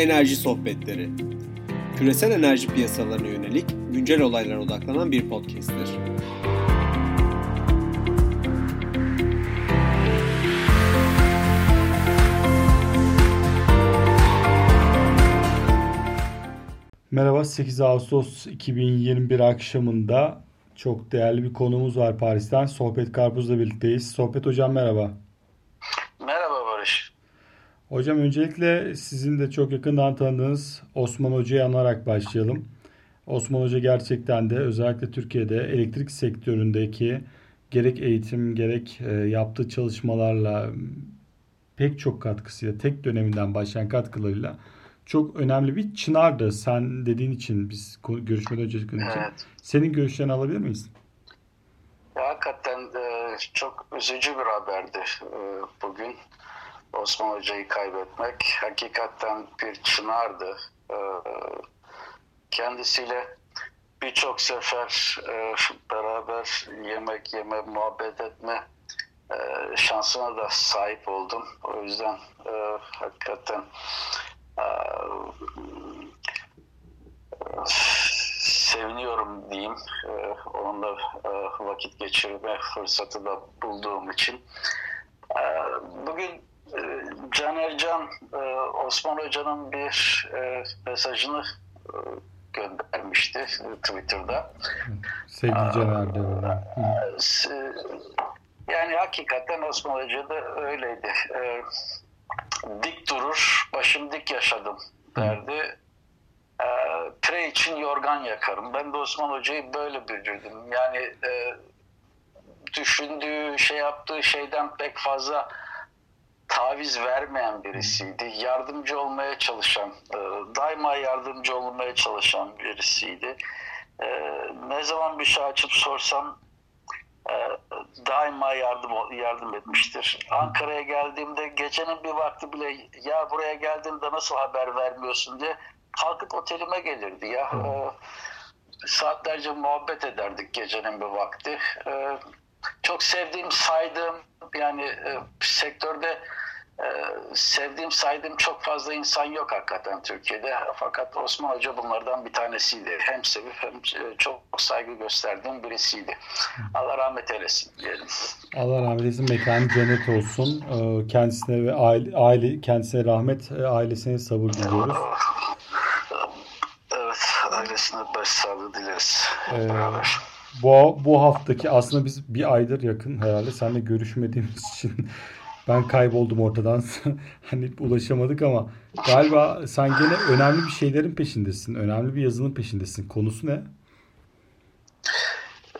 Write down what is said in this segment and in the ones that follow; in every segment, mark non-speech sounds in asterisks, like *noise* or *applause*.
Enerji Sohbetleri. Küresel enerji piyasalarına yönelik güncel olaylara odaklanan bir podcast'tir. Merhaba 8 Ağustos 2021 akşamında çok değerli bir konumuz var Paris'ten. Sohbet Karpuz'la birlikteyiz. Sohbet hocam merhaba. Hocam öncelikle sizin de çok yakından tanıdığınız Osman Hoca'yı anarak başlayalım. Osman Hoca gerçekten de özellikle Türkiye'de elektrik sektöründeki gerek eğitim gerek e, yaptığı çalışmalarla pek çok katkısıyla tek döneminden başlayan katkılarıyla çok önemli bir çınardı. Sen dediğin için biz görüşmeden önce için. Evet. Senin görüşlerini alabilir miyiz? Ya, hakikaten e, çok üzücü bir haberdi e, bugün. Osman Hoca'yı kaybetmek hakikaten bir çınardı. E, kendisiyle birçok sefer e, beraber yemek yeme, muhabbet etme e, şansına da sahip oldum. O yüzden e, hakikaten seviniyorum diyeyim. Onunla vakit geçirme fırsatı da bulduğum için. Bugün Caner Can Osman Hoca'nın bir mesajını göndermişti Twitter'da. Sevgili de Yani hakikaten Osman Hoca da öyleydi dik durur, başım dik yaşadım derdi. E, pire için yorgan yakarım. Ben de Osman Hoca'yı böyle büyüdüm. Yani e, düşündüğü, şey yaptığı şeyden pek fazla taviz vermeyen birisiydi. Yardımcı olmaya çalışan, e, daima yardımcı olmaya çalışan birisiydi. E, ne zaman bir şey açıp sorsam ee, daima yardım yardım etmiştir. Ankara'ya geldiğimde gecenin bir vakti bile ya buraya geldiğimde nasıl haber vermiyorsun diye kalkıp otelime gelirdi ya. Saatlerce muhabbet ederdik gecenin bir vakti. Çok sevdiğim, saydığım yani e, sektörde ee, sevdiğim, saydığım çok fazla insan yok hakikaten Türkiye'de. Fakat Osman Hoca bunlardan bir tanesiydi. Hem sevip hem e, çok saygı gösterdiğim birisiydi. Allah rahmet eylesin diyelim. Allah rahmet eylesin. Mekanı cennet olsun. Ee, kendisine ve aile, aile kendisine rahmet, e, ailesine sabır diliyoruz. Evet, ailesine başsağlığı dileriz. Ee, bu, bu haftaki aslında biz bir aydır yakın herhalde seninle görüşmediğimiz için ben kayboldum ortadan. *laughs* hani ulaşamadık ama galiba sen gene önemli bir şeylerin peşindesin. Önemli bir yazının peşindesin. Konusu ne?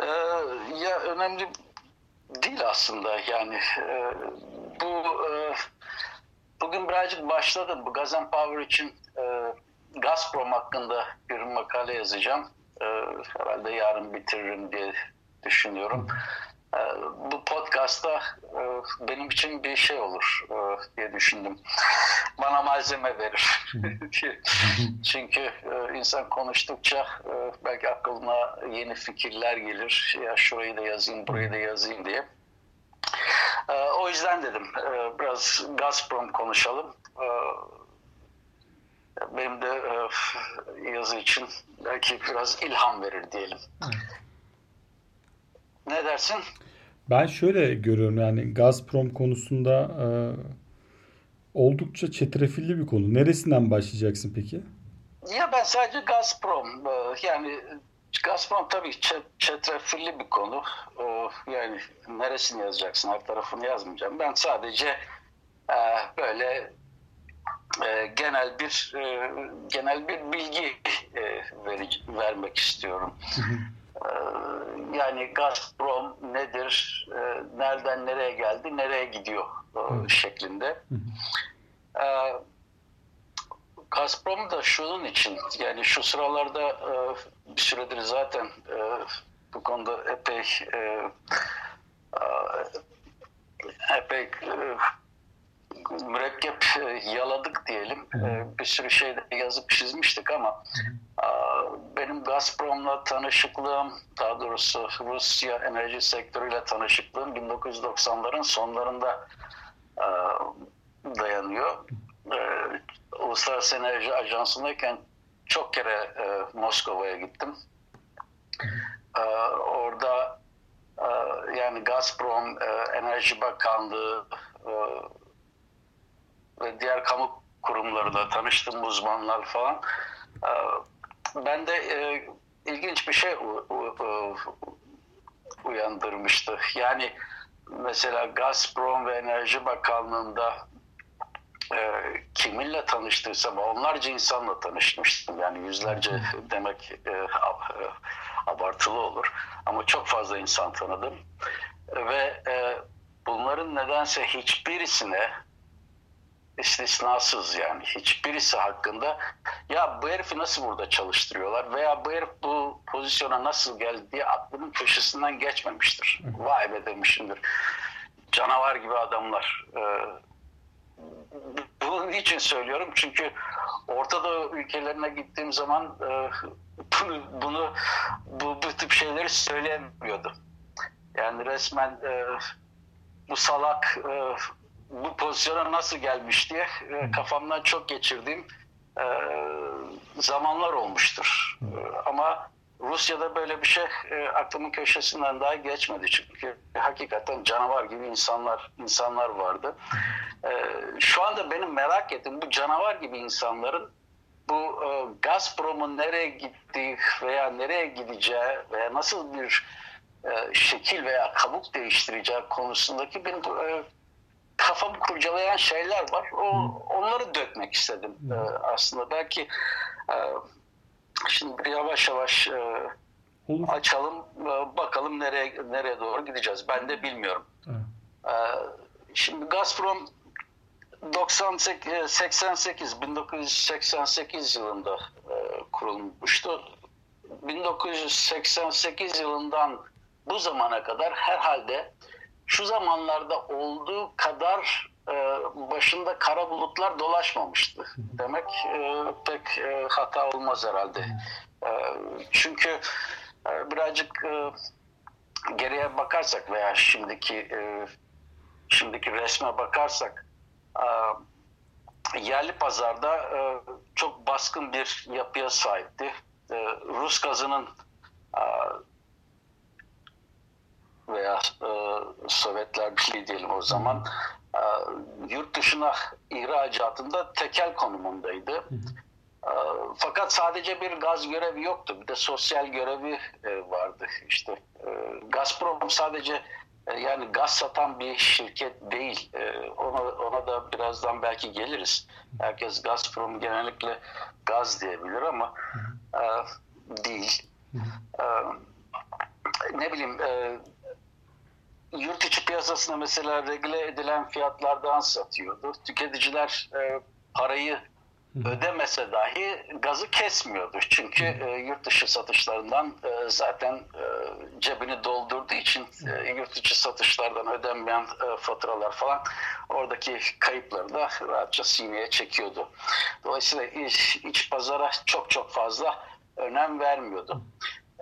Ee, ya önemli değil aslında yani e, bu e, bugün birazcık başladım bu Gazan Power için e, Gazprom hakkında bir makale yazacağım. Herhalde yarın bitiririm diye düşünüyorum. Ee, bu podcast'ta e, benim için bir şey olur e, diye düşündüm. Bana malzeme verir. *laughs* Çünkü e, insan konuştukça belki aklına yeni fikirler gelir. Ya şurayı da yazayım, burayı da yazayım diye. O yüzden dedim biraz Gazprom konuşalım. Benim de yazı için belki biraz ilham verir diyelim. Ne dersin? Ben şöyle görüyorum yani Gazprom konusunda e, oldukça çetrefilli bir konu. Neresinden başlayacaksın peki? Ya ben sadece Gazprom e, yani Gazprom tabii çetrefilli bir konu. E, yani neresini yazacaksın? Her tarafını yazmayacağım. Ben sadece e, böyle genel bir genel bir bilgi vermek istiyorum. Ee, yani Gazprom nedir, ee, nereden nereye geldi, nereye gidiyor e, şeklinde. Ee, Gazprom da şunun için, yani şu sıralarda e, bir süredir zaten e, bu konuda epey epey mürekkep yaladık diyelim. Bir sürü şey de yazıp çizmiştik ama Gazprom'la tanışıklığım, daha doğrusu Rusya enerji sektörüyle tanışıklığım 1990'ların sonlarında dayanıyor. Uluslararası Enerji Ajansı'ndayken çok kere e, Moskova'ya gittim. E, orada e, yani Gazprom, e, Enerji Bakanlığı e, ve diğer kamu kurumlarıyla tanıştım, uzmanlar falan. E, ben de e, ilginç bir şey u- u- u- uyandırmıştı. Yani mesela Gazprom ve Enerji Bakanlığı'nda e, kiminle tanıştıysam onlarca insanla tanışmıştım. Yani yüzlerce demek e, e, abartılı olur. Ama çok fazla insan tanıdım. Ve e, bunların nedense hiçbirisine istisnasız yani hiçbirisi hakkında ya bu herifi nasıl burada çalıştırıyorlar veya bu herif bu pozisyona nasıl geldi diye aklımın köşesinden geçmemiştir. Vay be demişimdir. Canavar gibi adamlar. Ee, bunun için söylüyorum çünkü Orta Doğu ülkelerine gittiğim zaman e, *laughs* bunu, bunu bu, bu tip şeyleri söyleyemiyordum. Yani resmen e, bu salak e, bu pozisyona nasıl gelmiş diye e, kafamdan çok geçirdiğim e, zamanlar olmuştur. E, ama Rusya'da böyle bir şey e, aklımın köşesinden daha geçmedi. Çünkü hakikaten canavar gibi insanlar insanlar vardı. E, şu anda benim merak ettiğim bu canavar gibi insanların bu e, Gazprom'un nereye gittiği veya nereye gideceği veya nasıl bir e, şekil veya kabuk değiştireceği konusundaki benim e, kafamı kurcalayan şeyler var. O, onları dökmek istedim e, aslında. Belki e, şimdi yavaş yavaş e, Olur. açalım e, bakalım nereye nereye doğru gideceğiz. Ben de bilmiyorum. E, şimdi Gazprom 98 e, 88 1988 yılında e, kurulmuştu. 1988 yılından bu zamana kadar herhalde şu zamanlarda olduğu kadar e, başında kara bulutlar dolaşmamıştı. Demek e, pek e, hata olmaz herhalde. E, çünkü e, birazcık e, geriye bakarsak veya şimdiki e, şimdiki resme bakarsak e, yerli pazarda e, çok baskın bir yapıya sahipti. E, Rus gazının e, veya e, Sovyetler Birliği diyelim o zaman e, yurt dışına ihracatında tekel konumundaydı. E, fakat sadece bir gaz görevi yoktu. Bir de sosyal görevi e, vardı. İşte e, Gazprom sadece e, yani gaz satan bir şirket değil. E, ona, ona da birazdan belki geliriz. Herkes Gazprom genellikle gaz diyebilir ama e, değil. E, ne bileyim e, yurt içi piyasasına mesela regüle edilen fiyatlardan satıyordu. Tüketiciler e, parayı ödemese dahi gazı kesmiyordu. Çünkü e, yurt dışı satışlarından e, zaten e, cebini doldurduğu için e, yurt içi satışlardan ödenmeyen e, faturalar falan oradaki kayıpları da rahatça sineye çekiyordu. Dolayısıyla iç, iç pazara çok çok fazla önem vermiyordu.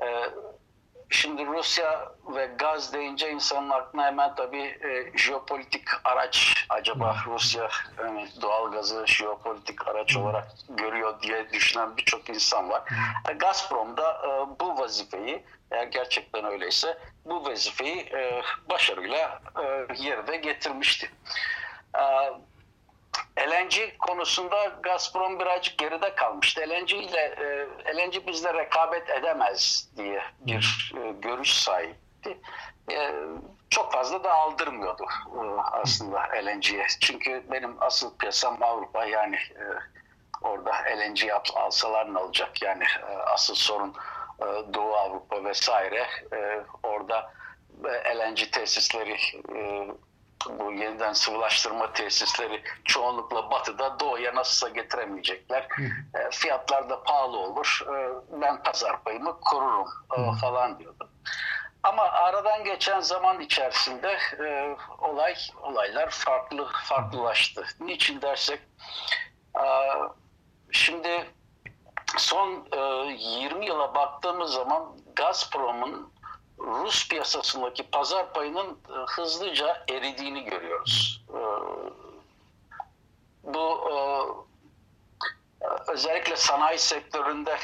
E, Şimdi Rusya ve gaz deyince insanın aklına hemen tabii e, jeopolitik araç acaba Rusya yani doğal gazı jeopolitik araç olarak görüyor diye düşünen birçok insan var. E, Gazprom da e, bu vazifeyi eğer gerçekten öyleyse bu vazifeyi e, başarıyla e, yerine getirmişti. E, LNG konusunda Gazprom birazcık geride kalmıştı. LNG ile e, LNG bizle rekabet edemez diye bir e, görüş sahipti. E, çok fazla da aldırmıyordu aslında LNG'ye. Çünkü benim asıl piyasam Avrupa yani orada LNG alsalar ne olacak? Yani asıl sorun Doğu Avrupa vesaire. Orada LNG tesisleri bu yeniden sıvılaştırma tesisleri çoğunlukla batıda doğuya nasılsa getiremeyecekler. E, fiyatlar da pahalı olur. E, ben pazar payımı korurum e, falan diyordu. Ama aradan geçen zaman içerisinde e, olay olaylar farklı farklılaştı. Niçin dersek e, şimdi son e, 20 yıla baktığımız zaman Gazprom'un Rus piyasasındaki pazar payının e, hızlıca eridiğini görüyoruz. E, bu e, özellikle sanayi sektöründe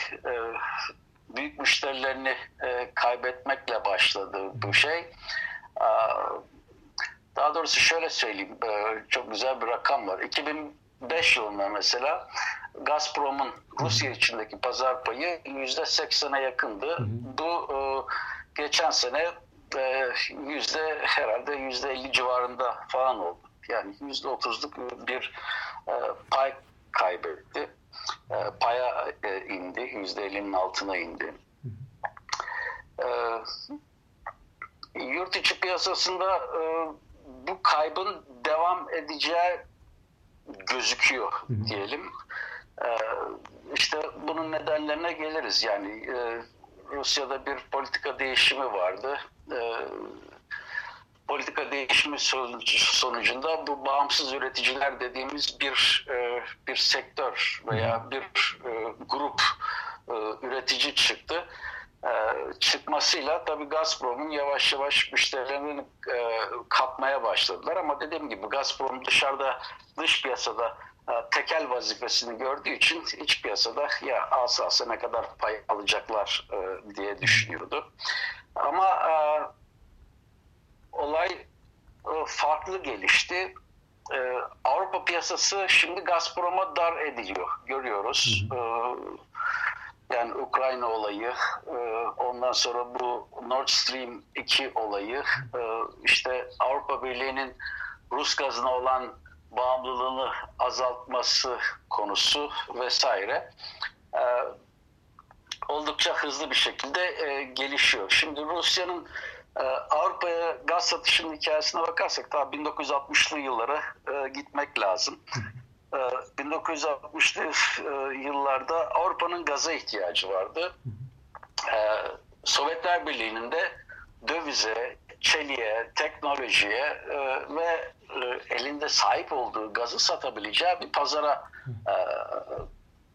büyük müşterilerini kaybetmekle başladı bu şey. Daha doğrusu şöyle söyleyeyim, çok güzel bir rakam var. 2005 yılında mesela Gazprom'un Rusya içindeki pazar payı yüzde seksene yakındı. Bu geçen sene e, yüzde herhalde yüzde elli civarında falan oldu. Yani yüzde otuzluk bir e, pay kaybetti. E, paya indi, yüzde ellinin altına indi. Yurt içi piyasasında bu kaybın devam edeceği gözüküyor diyelim. İşte bunun nedenlerine geliriz. Yani Rusya'da bir politika değişimi vardı. E, politika değişimi sonucunda bu bağımsız üreticiler dediğimiz bir e, bir sektör veya bir e, grup e, üretici çıktı. Çıkmasıyla tabii Gazprom'un yavaş yavaş müşterilerini kapmaya başladılar ama dediğim gibi Gazprom dışarıda dış piyasada tekel vazifesini gördüğü için iç piyasada ya alsa ne kadar pay alacaklar diye düşünüyordu. Ama olay e, farklı gelişti. E, Avrupa piyasası şimdi Gazprom'a dar ediliyor. Görüyoruz. E, yani Ukrayna olayı, ondan sonra bu Nord Stream 2 olayı, işte Avrupa Birliği'nin Rus gazına olan bağımlılığını azaltması konusu vesaire oldukça hızlı bir şekilde gelişiyor. Şimdi Rusya'nın ee, Avrupa'ya gaz satışının hikayesine bakarsak daha 1960'lı yıllara e, gitmek lazım. 1960'lı e, yıllarda Avrupa'nın gaza ihtiyacı vardı. E, Sovyetler Birliği'nin de dövize, çeliğe, teknolojiye e, ve e, elinde sahip olduğu gazı satabileceği bir pazara e,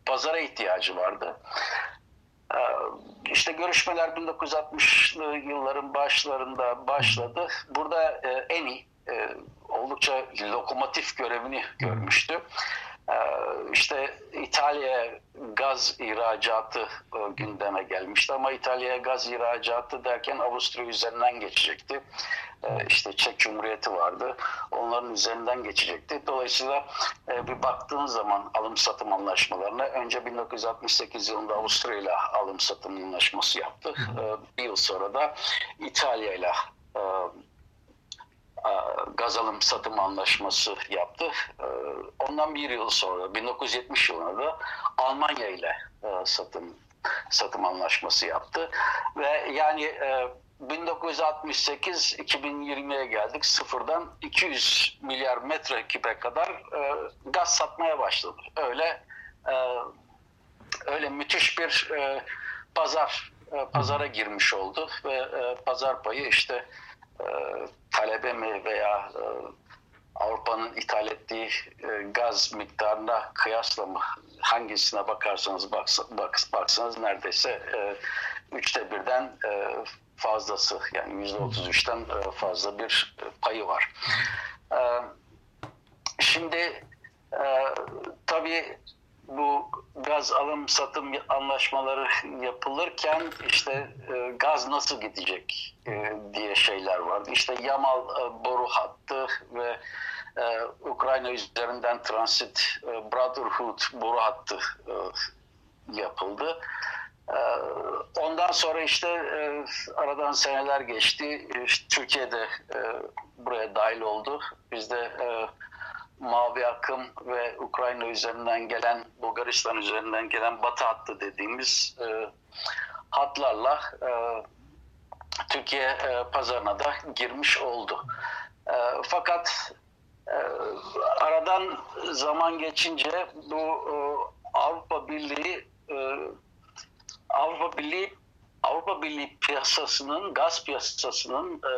pazara ihtiyacı vardı. Ee, işte görüşmeler 1960'lı yılların başlarında başladı. Burada e, Eni e, oldukça lokomotif görevini görmüştü. Ee, işte İtalya gaz ihracatı e, gündeme gelmişti ama İtalya'ya gaz ihracatı derken Avusturya üzerinden geçecekti. Ee, işte Çek Cumhuriyeti vardı. Onların üzerinden geçecekti. Dolayısıyla e, bir baktığınız zaman alım satım anlaşmalarına önce 1968 yılında Avusturya ile alım satım anlaşması yaptı. Ee, bir yıl sonra da İtalya ile e, gaz alım satım anlaşması yaptı. Ondan bir yıl sonra 1970 yılında da Almanya ile satım satım anlaşması yaptı ve yani 1968 2020'ye geldik. Sıfırdan 200 milyar metreküpe kadar gaz satmaya başladı. Öyle öyle müthiş bir pazar pazara girmiş oldu ve pazar payı işte e, talebe mi veya e, Avrupa'nın ithal ettiği e, gaz miktarına kıyasla mı hangisine bakarsanız baksa, bak, baksanız neredeyse e, üçte birden e, fazlası yani yüzde otuz üçten fazla bir payı var. E, şimdi e, tabii bu gaz alım satım anlaşmaları yapılırken işte e, gaz nasıl gidecek e, diye şeyler vardı. İşte Yamal e, boru hattı ve e, Ukrayna üzerinden transit e, Brotherhood boru hattı e, yapıldı. E, ondan sonra işte e, aradan seneler geçti. İşte Türkiye'de e, buraya dahil oldu. Biz de e, Mavi Akım ve Ukrayna üzerinden gelen, Bulgaristan üzerinden gelen Batı hattı dediğimiz e, hatlarla e, Türkiye e, pazarına da girmiş oldu. E, fakat e, aradan zaman geçince bu e, Avrupa Birliği e, Avrupa Birliği Avrupa Birliği piyasasının, gaz piyasasının e,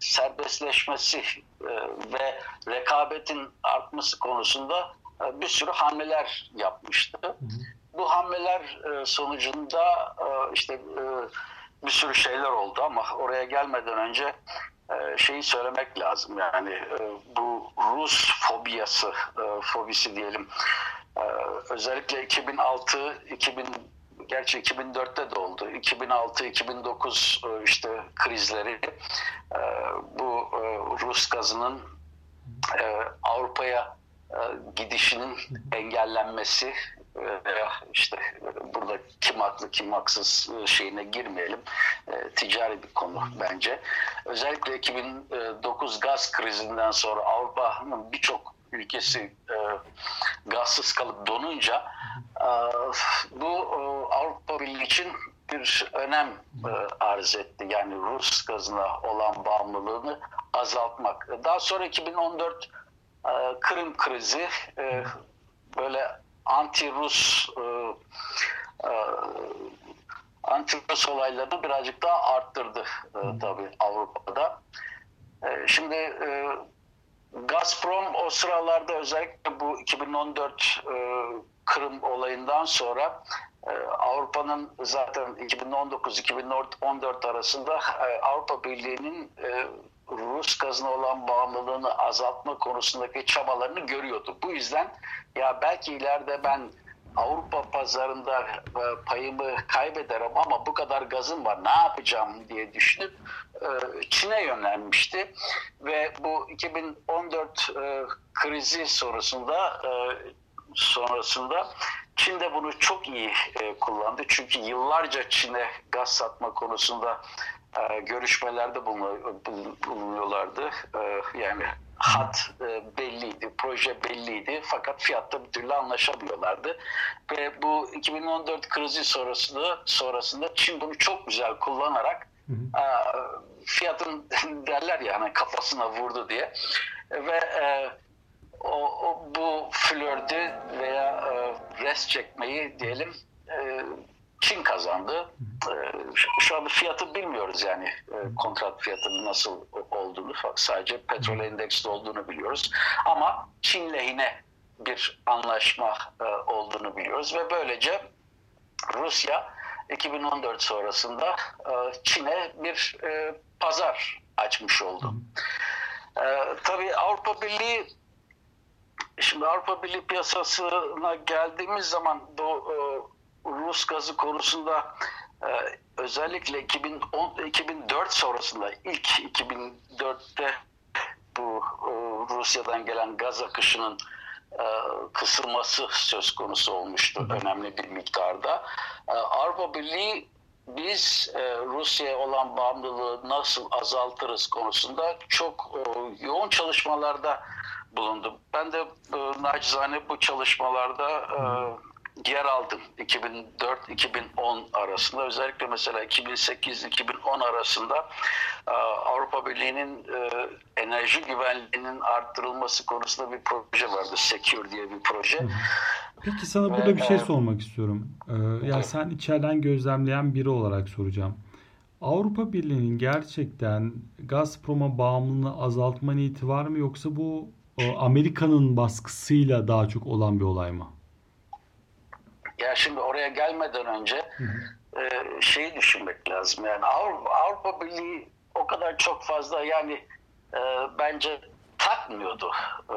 serbestleşmesi e, ve rekabetin artması konusunda e, bir sürü hamleler yapmıştı. Hı hı. Bu hamleler e, sonucunda e, işte e, bir sürü şeyler oldu ama oraya gelmeden önce e, şeyi söylemek lazım. Yani e, bu Rus fobiyası, e, fobisi diyelim. Ee, özellikle 2006, 2000 gerçi 2004'te de oldu. 2006-2009 e, işte krizleri e, bu e, Rus gazının Avrupa'ya gidişinin engellenmesi veya işte burada kim haklı kim haksız şeyine girmeyelim. Ticari bir konu bence. Özellikle 2009 gaz krizinden sonra Avrupa'nın birçok ülkesi e, gazsız kalıp donunca e, bu e, Avrupa Birliği için bir önem e, arz etti. Yani Rus gazına olan bağımlılığını azaltmak. Daha sonra 2014 e, Kırım krizi e, böyle anti-Rus e, e, anti-Rus olaylarını birazcık daha arttırdı e, tabii Avrupa'da. E, şimdi e, Gazprom o sıralarda özellikle bu 2014 e, Kırım olayından sonra e, Avrupa'nın zaten 2019-2014 arasında e, Avrupa Birliği'nin e, Rus gazına olan bağımlılığını azaltma konusundaki çabalarını görüyordu. Bu yüzden ya belki ileride ben Avrupa pazarında e, payımı kaybederim ama bu kadar gazım var ne yapacağım diye düşünüp e, Çin'e yönelmişti ve bu 2014 e, krizi sonrasında sonrasında Çin de bunu çok iyi kullandı. Çünkü yıllarca Çin'e gaz satma konusunda e, görüşmelerde bulunuyor- bulunuyorlardı. E, yani hat e, belliydi, proje belliydi fakat fiyatta bir türlü anlaşamıyorlardı. Ve bu 2014 krizi sonrasında, sonrasında Çin bunu çok güzel kullanarak e, fiyatın *laughs* derler ya hani kafasına vurdu diye ve e, o, o bu flördü veya e, res çekmeyi diyelim e, Çin kazandı. E, şu, anda fiyatı bilmiyoruz yani e, kontrat fiyatının nasıl olduğunu sadece petrol endeksli olduğunu biliyoruz. Ama Çin lehine bir anlaşma e, olduğunu biliyoruz ve böylece Rusya 2014 sonrasında e, Çin'e bir pazar açmış oldu. Tabii Avrupa Birliği Şimdi Avrupa Birliği piyasasına geldiğimiz zaman bu Rus gazı konusunda e, özellikle 2010 2004 sonrasında ilk 2004'te bu e, Rusya'dan gelen gaz akışının e, kısılması söz konusu olmuştu önemli bir miktarda. E, Avrupa Birliği biz e, Rusya'ya olan bağımlılığı nasıl azaltırız konusunda çok e, yoğun çalışmalarda bulundum. Ben de e, nacizane bu çalışmalarda e, yer aldım 2004-2010 arasında. Özellikle mesela 2008-2010 arasında e, Avrupa Birliği'nin e, enerji güvenliğinin arttırılması konusunda bir proje vardı. Secure diye bir proje. Peki sana burada bir şey sormak istiyorum. Ee, ya sen içeriden gözlemleyen biri olarak soracağım. Avrupa Birliği'nin gerçekten Gazprom'a bağımlılığını azaltma niyeti var mı yoksa bu Amerika'nın baskısıyla daha çok olan bir olay mı? Ya şimdi oraya gelmeden önce e, şeyi düşünmek lazım. Yani Avrupa, Avrupa Birliği o kadar çok fazla yani e, bence takmıyordu e,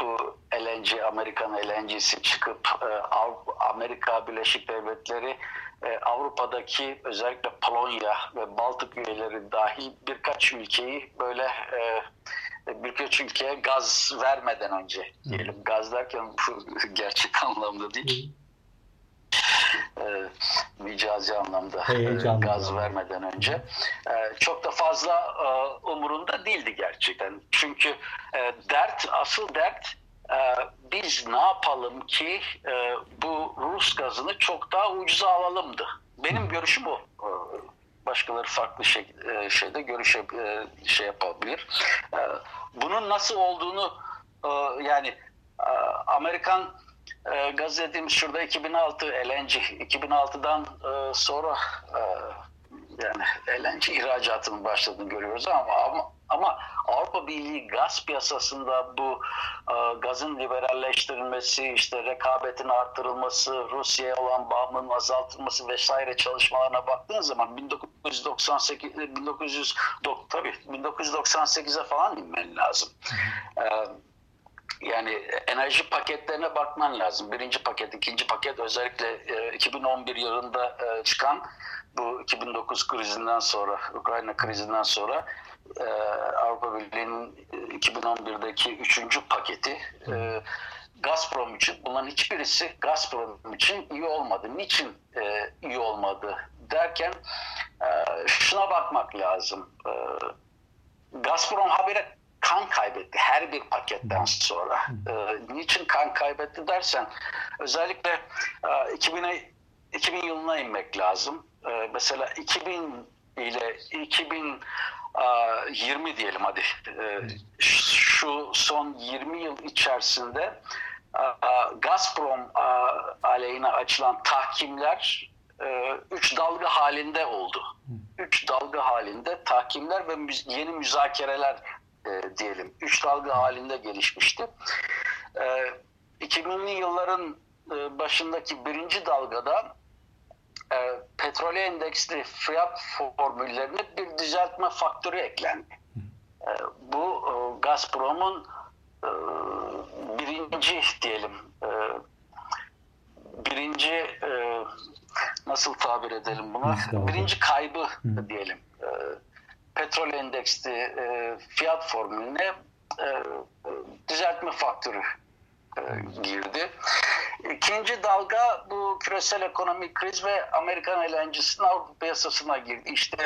bu LNG, Amerikan LNG'si çıkıp e, Avrupa- Amerika Birleşik Devletleri e, Avrupa'daki özellikle Polonya ve Baltık üyeleri dahil birkaç ülkeyi böyle e, birkaç ülkeye gaz vermeden önce diyelim. Gaz derken bu *laughs* gerçek anlamda değil. E, micazi anlamda e, Heyecanlı gaz anlamda. vermeden önce e, çok da fazla e, umurunda değildi gerçekten. Çünkü e, dert, asıl dert e, biz ne yapalım ki e, bu Rus gazını çok daha ucuza alalımdı. Benim görüşüm. E, Başkaları farklı şey, e, şeyde görüşe e, şey yapabilir. E, Bunun nasıl olduğunu e, yani e, Amerikan e, gaz dediğimiz şurada 2006 LNG 2006'dan e, sonra e, yani LNG ihracatının başladığını görüyoruz ama, ama ama Avrupa Birliği gaz piyasasında bu e, gazın liberalleştirilmesi, işte rekabetin artırılması, Rusya'ya olan bağımlılığın azaltılması vesaire çalışmalarına baktığın zaman 1998 1900 dok- tabii 1998'e falan inmen lazım. E, Yani enerji paketlerine bakman lazım. Birinci paket, ikinci paket özellikle e, 2011 yılında e, çıkan bu 2009 krizinden sonra, Ukrayna krizinden sonra e, Avrupa Birliği'nin e, 2011'deki üçüncü paketi e, Gazprom için bunların hiçbirisi Gazprom için iyi olmadı. Niçin e, iyi olmadı derken e, şuna bakmak lazım. E, Gazprom habire kan kaybetti her bir paketten sonra. E, niçin kan kaybetti dersen özellikle e, 2000'e 2000 yılına inmek lazım. E, mesela 2000 ile 2020 diyelim hadi. E, şu son 20 yıl içerisinde e, Gazprom e, aleyhine açılan tahkimler e, üç dalga halinde oldu. Üç dalga halinde tahkimler ve yeni müzakereler e, diyelim. Üç dalga halinde gelişmişti. E, 2000'li yılların e, başındaki birinci dalgada e, petrol endeksli fiyat formüllerine bir düzeltme faktörü eklendi. E, bu e, Gazprom'un e, birinci diyelim e, birinci e, nasıl tabir edelim buna? Birinci kaybı diyelim. E, petrol endeksli e, fiyat formülüne e, düzeltme faktörü e, girdi. İkinci dalga bu küresel ekonomik kriz ve Amerikan eğlencesinin Avrupa piyasasına girdi. İşte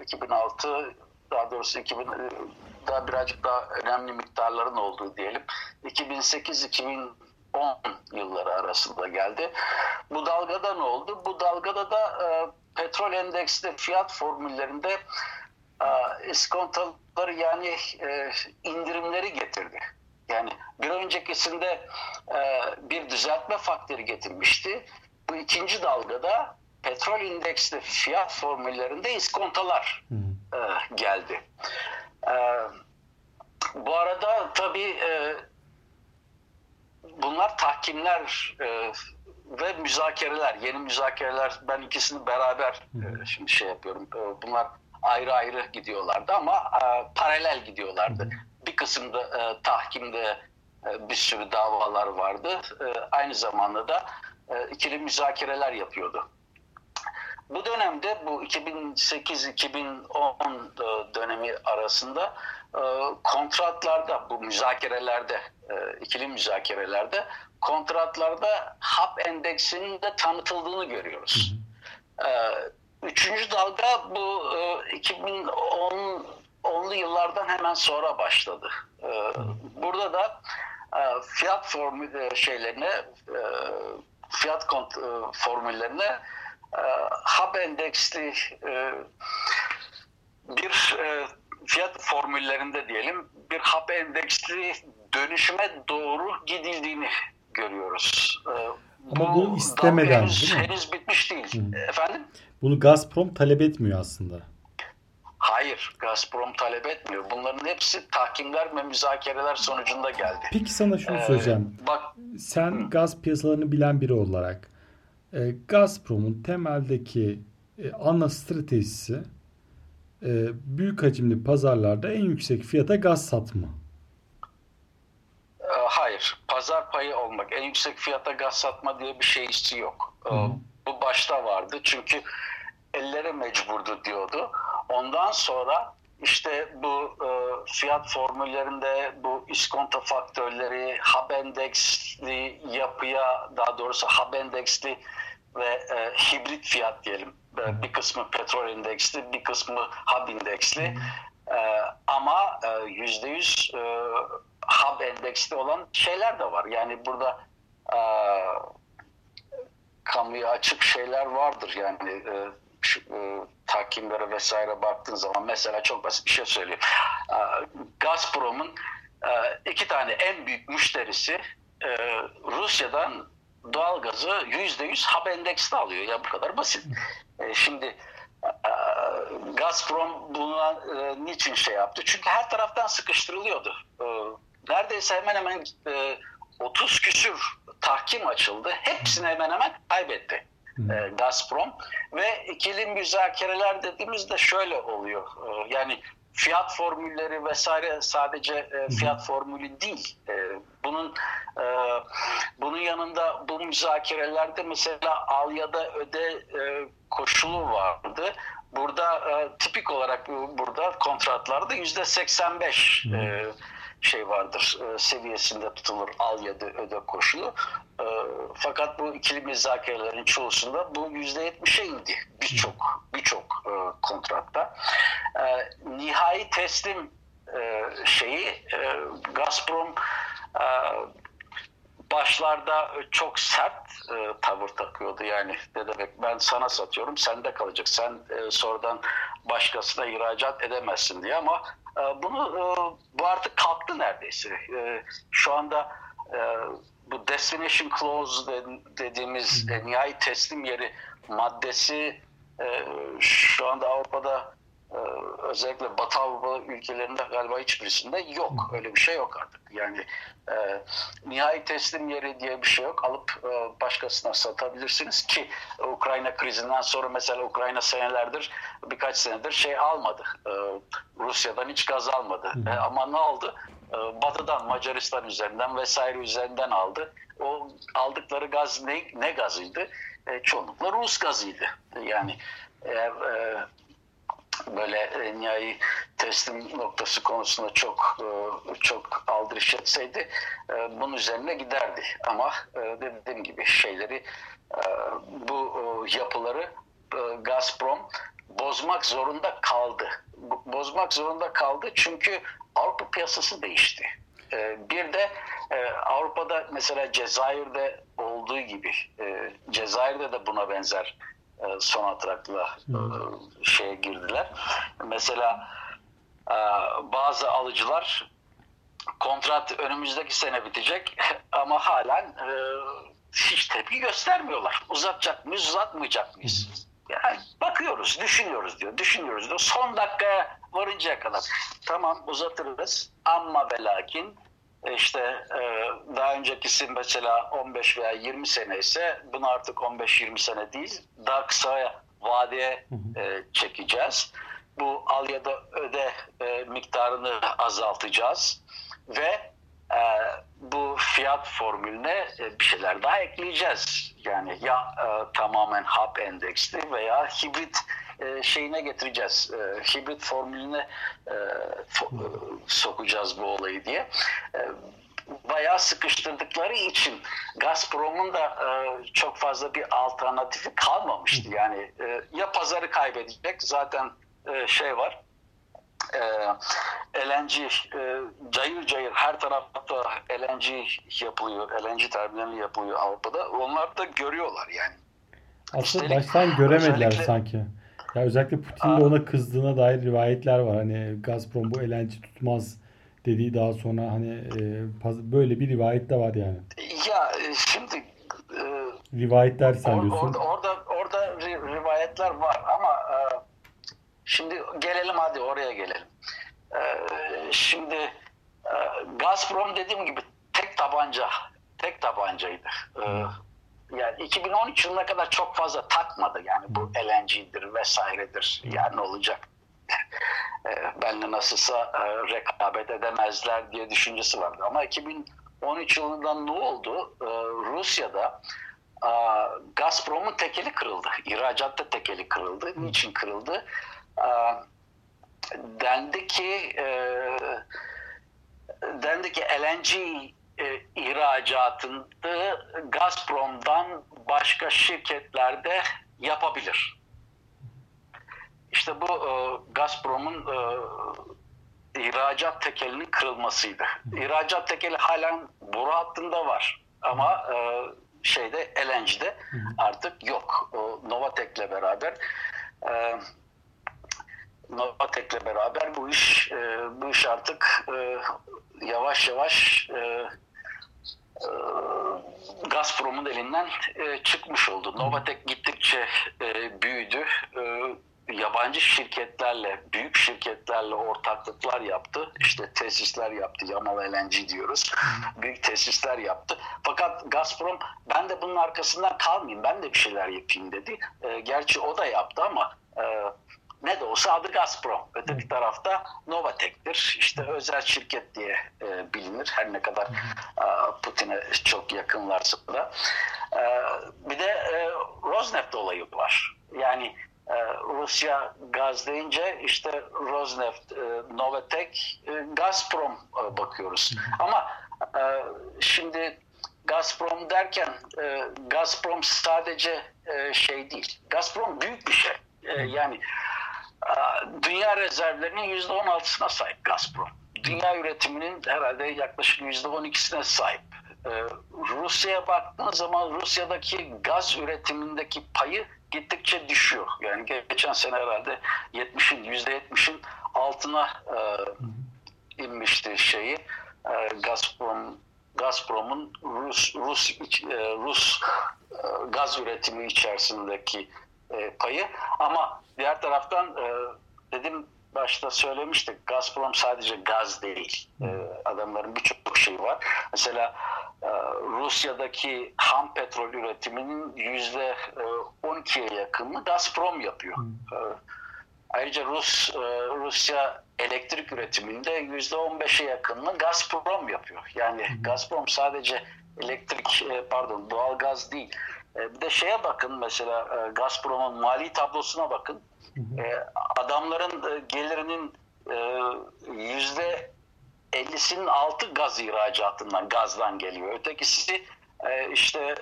e, 2006 daha doğrusu 2000 e, daha birazcık daha önemli miktarların olduğu diyelim. 2008-2010 yılları arasında geldi. Bu dalgada ne oldu? Bu dalgada da e, petrol endeksli fiyat formüllerinde iskontoları yani e, indirimleri getirdi. Yani bir öncekisinde e, bir düzeltme faktörü getirmişti. Bu ikinci dalgada petrol indeksli fiyat formüllerinde iskontolar e, geldi. E, bu arada tabii e, bunlar tahkimler e, ve müzakereler, yeni müzakereler. Ben ikisini beraber e, şimdi şey yapıyorum. E, bunlar ayrı ayrı gidiyorlardı ama e, paralel gidiyorlardı. Bir kısımda e, tahkimde e, bir sürü davalar vardı. E, aynı zamanda da e, ikili müzakereler yapıyordu. Bu dönemde bu 2008-2010 e, dönemi arasında e, kontratlarda bu müzakerelerde e, ikili müzakerelerde kontratlarda HAP endeksinin de tanıtıldığını görüyoruz. E, Üçüncü dalga bu e, 2010 onlu yıllardan hemen sonra başladı. E, Burada da e, fiyat formül e, şeylerine e, fiyat kont- e, formüllerine e, HAP endeksli e, bir e, fiyat formüllerinde diyelim bir HAP endeksli dönüşüme doğru gidildiğini görüyoruz. E, Ama bu istemeden, dalga henüz, değil mi? henüz bitmiş değil. Efendim? Bunu Gazprom talep etmiyor aslında. Hayır, Gazprom talep etmiyor. Bunların hepsi tahkimler ve müzakereler sonucunda geldi. Peki sana şunu Ee, söyleyeceğim. Bak Sen gaz piyasalarını bilen biri olarak e, Gazprom'un temeldeki e, ana stratejisi e, büyük hacimli pazarlarda en yüksek fiyata gaz satma. e, hayır, pazar payı olmak, en yüksek fiyata gaz satma diye bir şeysi yok. E, Bu başta vardı çünkü ellere mecburdu diyordu. Ondan sonra işte bu e, fiyat formüllerinde bu iskonto faktörleri, hub endeksli yapıya, daha doğrusu hub endeksli ve e, hibrit fiyat diyelim. E, bir kısmı petrol endeksli, bir kısmı hub endeksli. E, ama yüzde yüz hub endeksli olan şeyler de var. Yani burada e, kamuya açık şeyler vardır. Yani e, şu, e, takimlere vesaire baktığın zaman mesela çok basit bir şey söyleyeyim. E, Gazprom'un e, iki tane en büyük müşterisi e, Rusya'dan doğalgazı yüzde yüz hub endeksli alıyor. Ya bu kadar basit. E, şimdi e, Gazprom buna e, niçin şey yaptı? Çünkü her taraftan sıkıştırılıyordu. E, neredeyse hemen hemen e, 30 küsür tahkim açıldı. Hepsini hemen hemen kaybetti e, Gazprom. Ve ikili müzakereler dediğimizde şöyle oluyor. E, yani fiyat formülleri vesaire sadece e, fiyat formülü değil. E, bunun e, bunun yanında bu müzakerelerde mesela al ya da öde e, koşulu vardı. Burada e, tipik olarak bu- burada kontratlarda yüzde 85 e, şey vardır e, seviyesinde tutulur al ya da öde koşulu. E, fakat bu ikili müzakerelerin çoğusunda bu yüzde 70'e indi birçok birçok e, kontratta. E, nihai teslim e, şeyi e, Gazprom e, başlarda çok sert e, tavır takıyordu. Yani ne demek ben sana satıyorum sende kalacak. Sen e, sonradan başkasına ihracat edemezsin diye ama e, bunu e, bu artık kalktı neredeyse. E, şu anda e, bu destination clause de- dediğimiz e, nihai teslim yeri maddesi e, şu anda Avrupa'da ee, özellikle Batı Avrupa ülkelerinde galiba hiçbirisinde yok. Öyle bir şey yok artık. Yani e, nihai teslim yeri diye bir şey yok. Alıp e, başkasına satabilirsiniz ki Ukrayna krizinden sonra mesela Ukrayna senelerdir birkaç senedir şey almadı. E, Rusya'dan hiç gaz almadı. E, ama ne oldu? E, Batı'dan, Macaristan üzerinden vesaire üzerinden aldı. O aldıkları gaz ne, ne gazıydı? E, çoğunlukla Rus gazıydı. Yani eğer e, böyle e, nihai teslim noktası konusunda çok e, çok aldırış etseydi e, bunun üzerine giderdi. Ama e, dediğim gibi şeyleri e, bu e, yapıları e, Gazprom bozmak zorunda kaldı. Bozmak zorunda kaldı çünkü Avrupa piyasası değişti. E, Bir de e, Avrupa'da mesela Cezayir'de olduğu gibi e, Cezayir'de de buna benzer e, son atrakla şeye girdiler. Mesela bazı alıcılar kontrat önümüzdeki sene bitecek *laughs* ama halen hiç tepki göstermiyorlar. Uzatacak mıyız, uzatmayacak mıyız? Yani bakıyoruz, düşünüyoruz diyor, düşünüyoruz diyor. Son dakikaya varıncaya kadar. Tamam uzatırız. Ama ve lakin e, işte e, daha öncekisi mesela 15 veya 20 sene ise bunu artık 15-20 sene değil daha kısa vadeye e, çekeceğiz. Bu al ya da öde miktarını azaltacağız. Ve e, bu fiyat formülüne e, bir şeyler daha ekleyeceğiz. Yani ya e, tamamen hap endeksli veya hibrit e, şeyine getireceğiz. E, hibrit formülüne e, fo- e, sokacağız bu olayı diye. E, bayağı sıkıştırdıkları için Gazprom'un da e, çok fazla bir alternatifi kalmamıştı. Yani e, ya pazarı kaybedecek zaten e, şey var e, LNG e, cayır cayır her tarafta LNG yapılıyor. LNG terminali yapılıyor Avrupa'da. Onlar da görüyorlar yani. Aslında Üstelik baştan göremediler özellikle- sanki. Ya özellikle Putin de ona kızdığına dair rivayetler var. Hani Gazprom bu LNG tutmaz dediği daha sonra hani e, böyle bir rivayet de var yani. Ya e, şimdi e, Rivayetler sen Or- diyorsun. Orada, orada, orada ri- rivayetler var ama e, şimdi gelelim hadi oraya gelelim. E, şimdi e, Gazprom dediğim gibi tek tabanca, tek tabancaydı. E, yani 2013 yılına kadar çok fazla takmadı yani bu LNG'dir vesairedir. Yani ne olacak? e, benle nasılsa e, rekabet edemezler diye düşüncesi vardı. Ama 2013 yılından ne oldu? E, Rusya'da e, Gazprom'un tekeli kırıldı. İhracatta tekeli kırıldı. Niçin kırıldı? E, dendi ki e, dendi ki LNG e, ihracatını Gazprom'dan başka şirketlerde yapabilir. İşte bu e, Gazprom'un e, ihracat tekelinin kırılmasıydı. İhracat tekeli halen boru hattında var ama e, şeyde LNG'de artık yok. O Novatek'le beraber e, Novatek'le beraber bu iş e, bu iş artık e, yavaş yavaş e, e, Gazprom'un elinden e, çıkmış oldu. Novatek gittikçe e, büyüdü. E, yabancı şirketlerle, büyük şirketlerle ortaklıklar yaptı. İşte tesisler yaptı. Yamal LNG diyoruz. Büyük tesisler yaptı. Fakat Gazprom ben de bunun arkasından kalmayayım. Ben de bir şeyler yapayım dedi. E, gerçi o da yaptı ama e, ne de olsa adı Gazprom. Öteki tarafta Novatek'tir. İşte özel şirket diye e, bilinir. Her ne kadar e, Putin'e çok yakınlarsa da. E, bir de e, Rosneft olayı var. Yani e, Rusya gaz deyince işte Rosneft, e, Novatek, e, Gazprom e, bakıyoruz. Ama e, şimdi Gazprom derken e, Gazprom sadece e, şey değil. Gazprom büyük bir şey. E, yani dünya rezervlerinin yüzde on altısına sahip Gazprom. Dünya üretiminin herhalde yaklaşık yüzde on ikisine sahip. E, Rusya'ya baktığın zaman Rusya'daki gaz üretimindeki payı gittikçe düşüyor. Yani geçen sene herhalde 70'in yüzde 70'in altına e, inmişti şeyi e, Gazprom Gazprom'un Rus Rus e, Rus gaz üretimi içerisindeki e, payı ama diğer taraftan dedim başta söylemiştik Gazprom sadece gaz değil. Adamların birçok şeyi var. Mesela Rusya'daki ham petrol üretiminin yüzde 12'ye yakınını Gazprom yapıyor. Ayrıca Rus Rusya elektrik üretiminde yüzde 15'e yakınını Gazprom yapıyor. Yani Gazprom sadece elektrik pardon doğal gaz değil. Bir de şeye bakın mesela Gazprom'un mali tablosuna bakın. Adamların gelirinin yüzde 50'sinin altı gaz ihracatından, gazdan geliyor. Ötekisi işte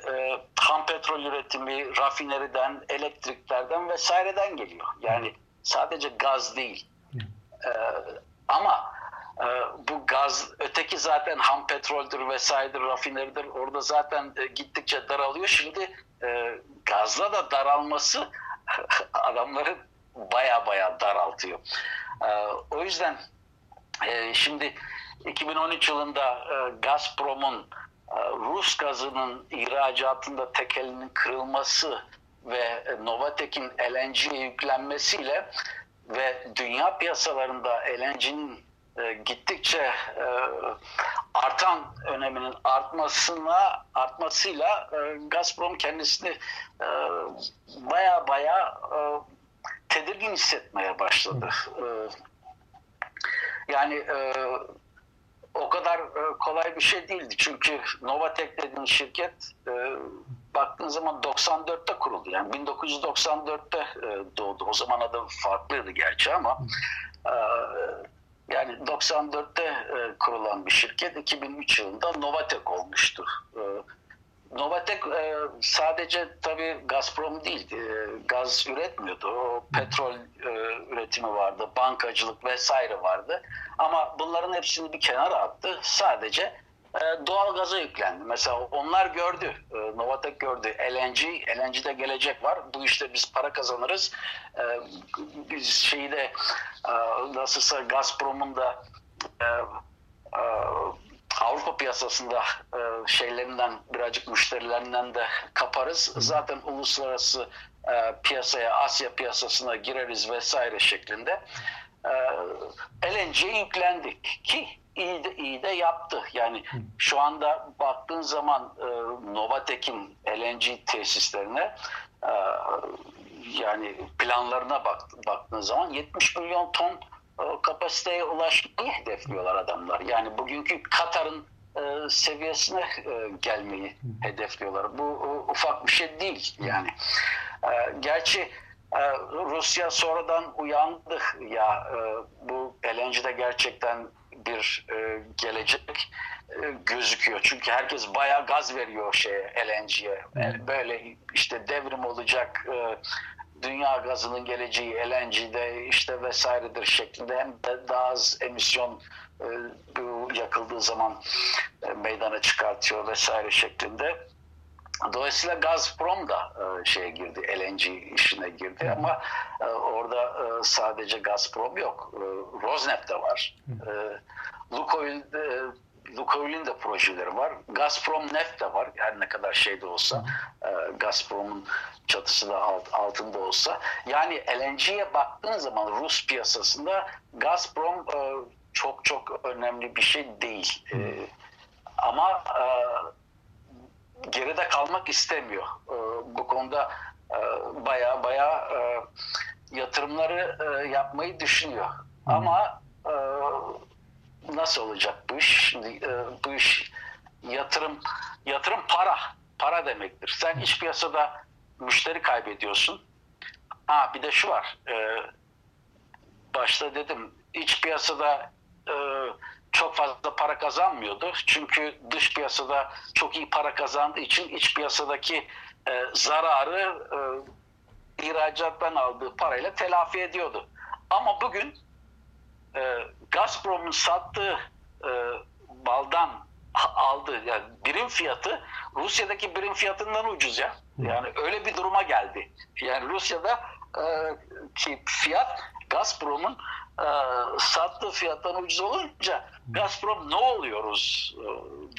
ham petrol üretimi, rafineriden, elektriklerden vesaireden geliyor. Yani sadece gaz değil. Ee, ama e, bu gaz öteki zaten ham petroldür vesairedir rafineridir. Orada zaten e, gittikçe daralıyor. Şimdi e, gazla da daralması *laughs* adamları baya baya daraltıyor. E, o yüzden e, şimdi 2013 yılında Gazprom'un Rus gazının ihracatında tekelinin kırılması ve Novatek'in LNG'ye yüklenmesiyle ve dünya piyasalarında LNG'nin e, gittikçe e, artan öneminin artmasına artmasıyla e, Gazprom kendisini e, baya baya e, tedirgin hissetmeye başladı. E, yani e, o kadar e, kolay bir şey değildi. Çünkü Novatek dediğin şirket e, baktığın zaman 94'te kuruldu. Yani 1994'te e, doğdu. O zaman adı farklıydı gerçi ama e, yani 94'te e, kurulan bir şirket 2003 yılında Novatek olmuştu. E, Novatek e, sadece tabii Gazprom değil, e, gaz üretmiyordu. O petrol e, üretimi vardı, bankacılık vesaire vardı. Ama bunların hepsini bir kenara attı. Sadece doğal gaza yüklendi. Mesela onlar gördü, e, Novatek gördü. LNG, LNG'de gelecek var. Bu işte biz para kazanırız. E, biz şeyi de e, nasılsa Gazprom'un da e, Avrupa piyasasında şeylerinden birazcık müşterilerinden de kaparız. Zaten uluslararası piyasaya, Asya piyasasına gireriz vesaire şeklinde. LNG'ye yüklendik ki iyi de, iyi de yaptı. Yani şu anda baktığın zaman e, Novatek'in LNG tesislerine e, yani planlarına bak, baktığın zaman 70 milyon ton e, kapasiteye ulaşmayı hedefliyorlar adamlar. Yani bugünkü Katar'ın e, seviyesine e, gelmeyi hedefliyorlar. Bu e, ufak bir şey değil yani. E, gerçi Rusya sonradan uyandı ya e, bu LNG'de gerçekten bir e, gelecek e, gözüküyor. Çünkü herkes bayağı gaz veriyor şeye LNG'ye. E, böyle işte devrim olacak dünya gazının geleceği LNG'de işte vesairedir şeklinde hem de daha az emisyon bu yakıldığı zaman meydana çıkartıyor vesaire şeklinde. Dolayısıyla Gazprom da e, şeye girdi, LNG işine girdi ama e, orada e, sadece Gazprom yok. E, Rosneft de var. E, Lukoil e, Lukoil'in de projeleri var. Gazprom Neft de var. Her ne kadar şey de olsa e, Gazprom'un çatısı da alt, altında olsa. Yani LNG'ye baktığın zaman Rus piyasasında Gazprom e, çok çok önemli bir şey değil. E, ama e, geride kalmak istemiyor. E, bu konuda e, baya baya e, yatırımları e, yapmayı düşünüyor. Ama e, nasıl olacak bu iş? E, bu iş yatırım yatırım para. Para demektir. Sen iç piyasada müşteri kaybediyorsun. Ha bir de şu var. E, başta dedim iç piyasada e, çok fazla para kazanmıyordu. Çünkü dış piyasada çok iyi para kazandığı için iç piyasadaki e, zararı e, ihracattan aldığı parayla telafi ediyordu. Ama bugün e, Gazprom'un sattığı e, baldan aldığı yani birim fiyatı Rusya'daki birim fiyatından ucuz ya. Yani öyle bir duruma geldi. Yani Rusya'da e, ki fiyat Gazprom'un e, sattığı fiyattan ucuz olunca Gazprom ne oluyoruz e,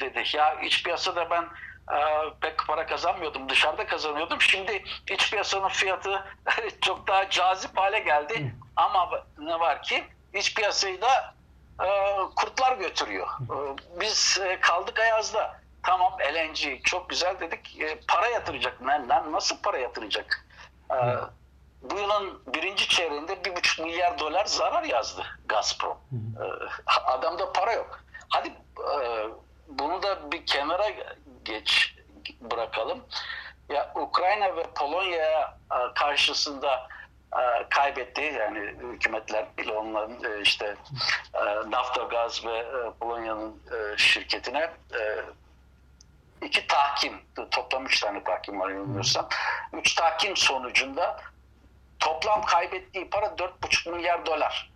dedi. Ya iç piyasada ben e, pek para kazanmıyordum. Dışarıda kazanıyordum. Şimdi iç piyasanın fiyatı *laughs* çok daha cazip hale geldi. Ama ne var ki iç piyasayı da e, kurtlar götürüyor. E, biz e, kaldık ayazda. Tamam LNG çok güzel dedik. E, para yatıracak. Lan, lan nasıl para yatıracak? E, bu yılın birinci çeyreğinde bir buçuk milyar dolar zarar yazdı Gazprom. E, adamda para yok. Hadi e, bunu da bir kenara geç bırakalım. Ya Ukrayna ve Polonya e, karşısında e, kaybetti yani hükümetler ile onların e, işte e, Naftogaz ve e, Polonya'nın e, şirketine e, iki tahkim toplam üç tane tahkim var bilmiyorsam üç tahkim sonucunda toplam kaybettiği para 4,5 milyar dolar.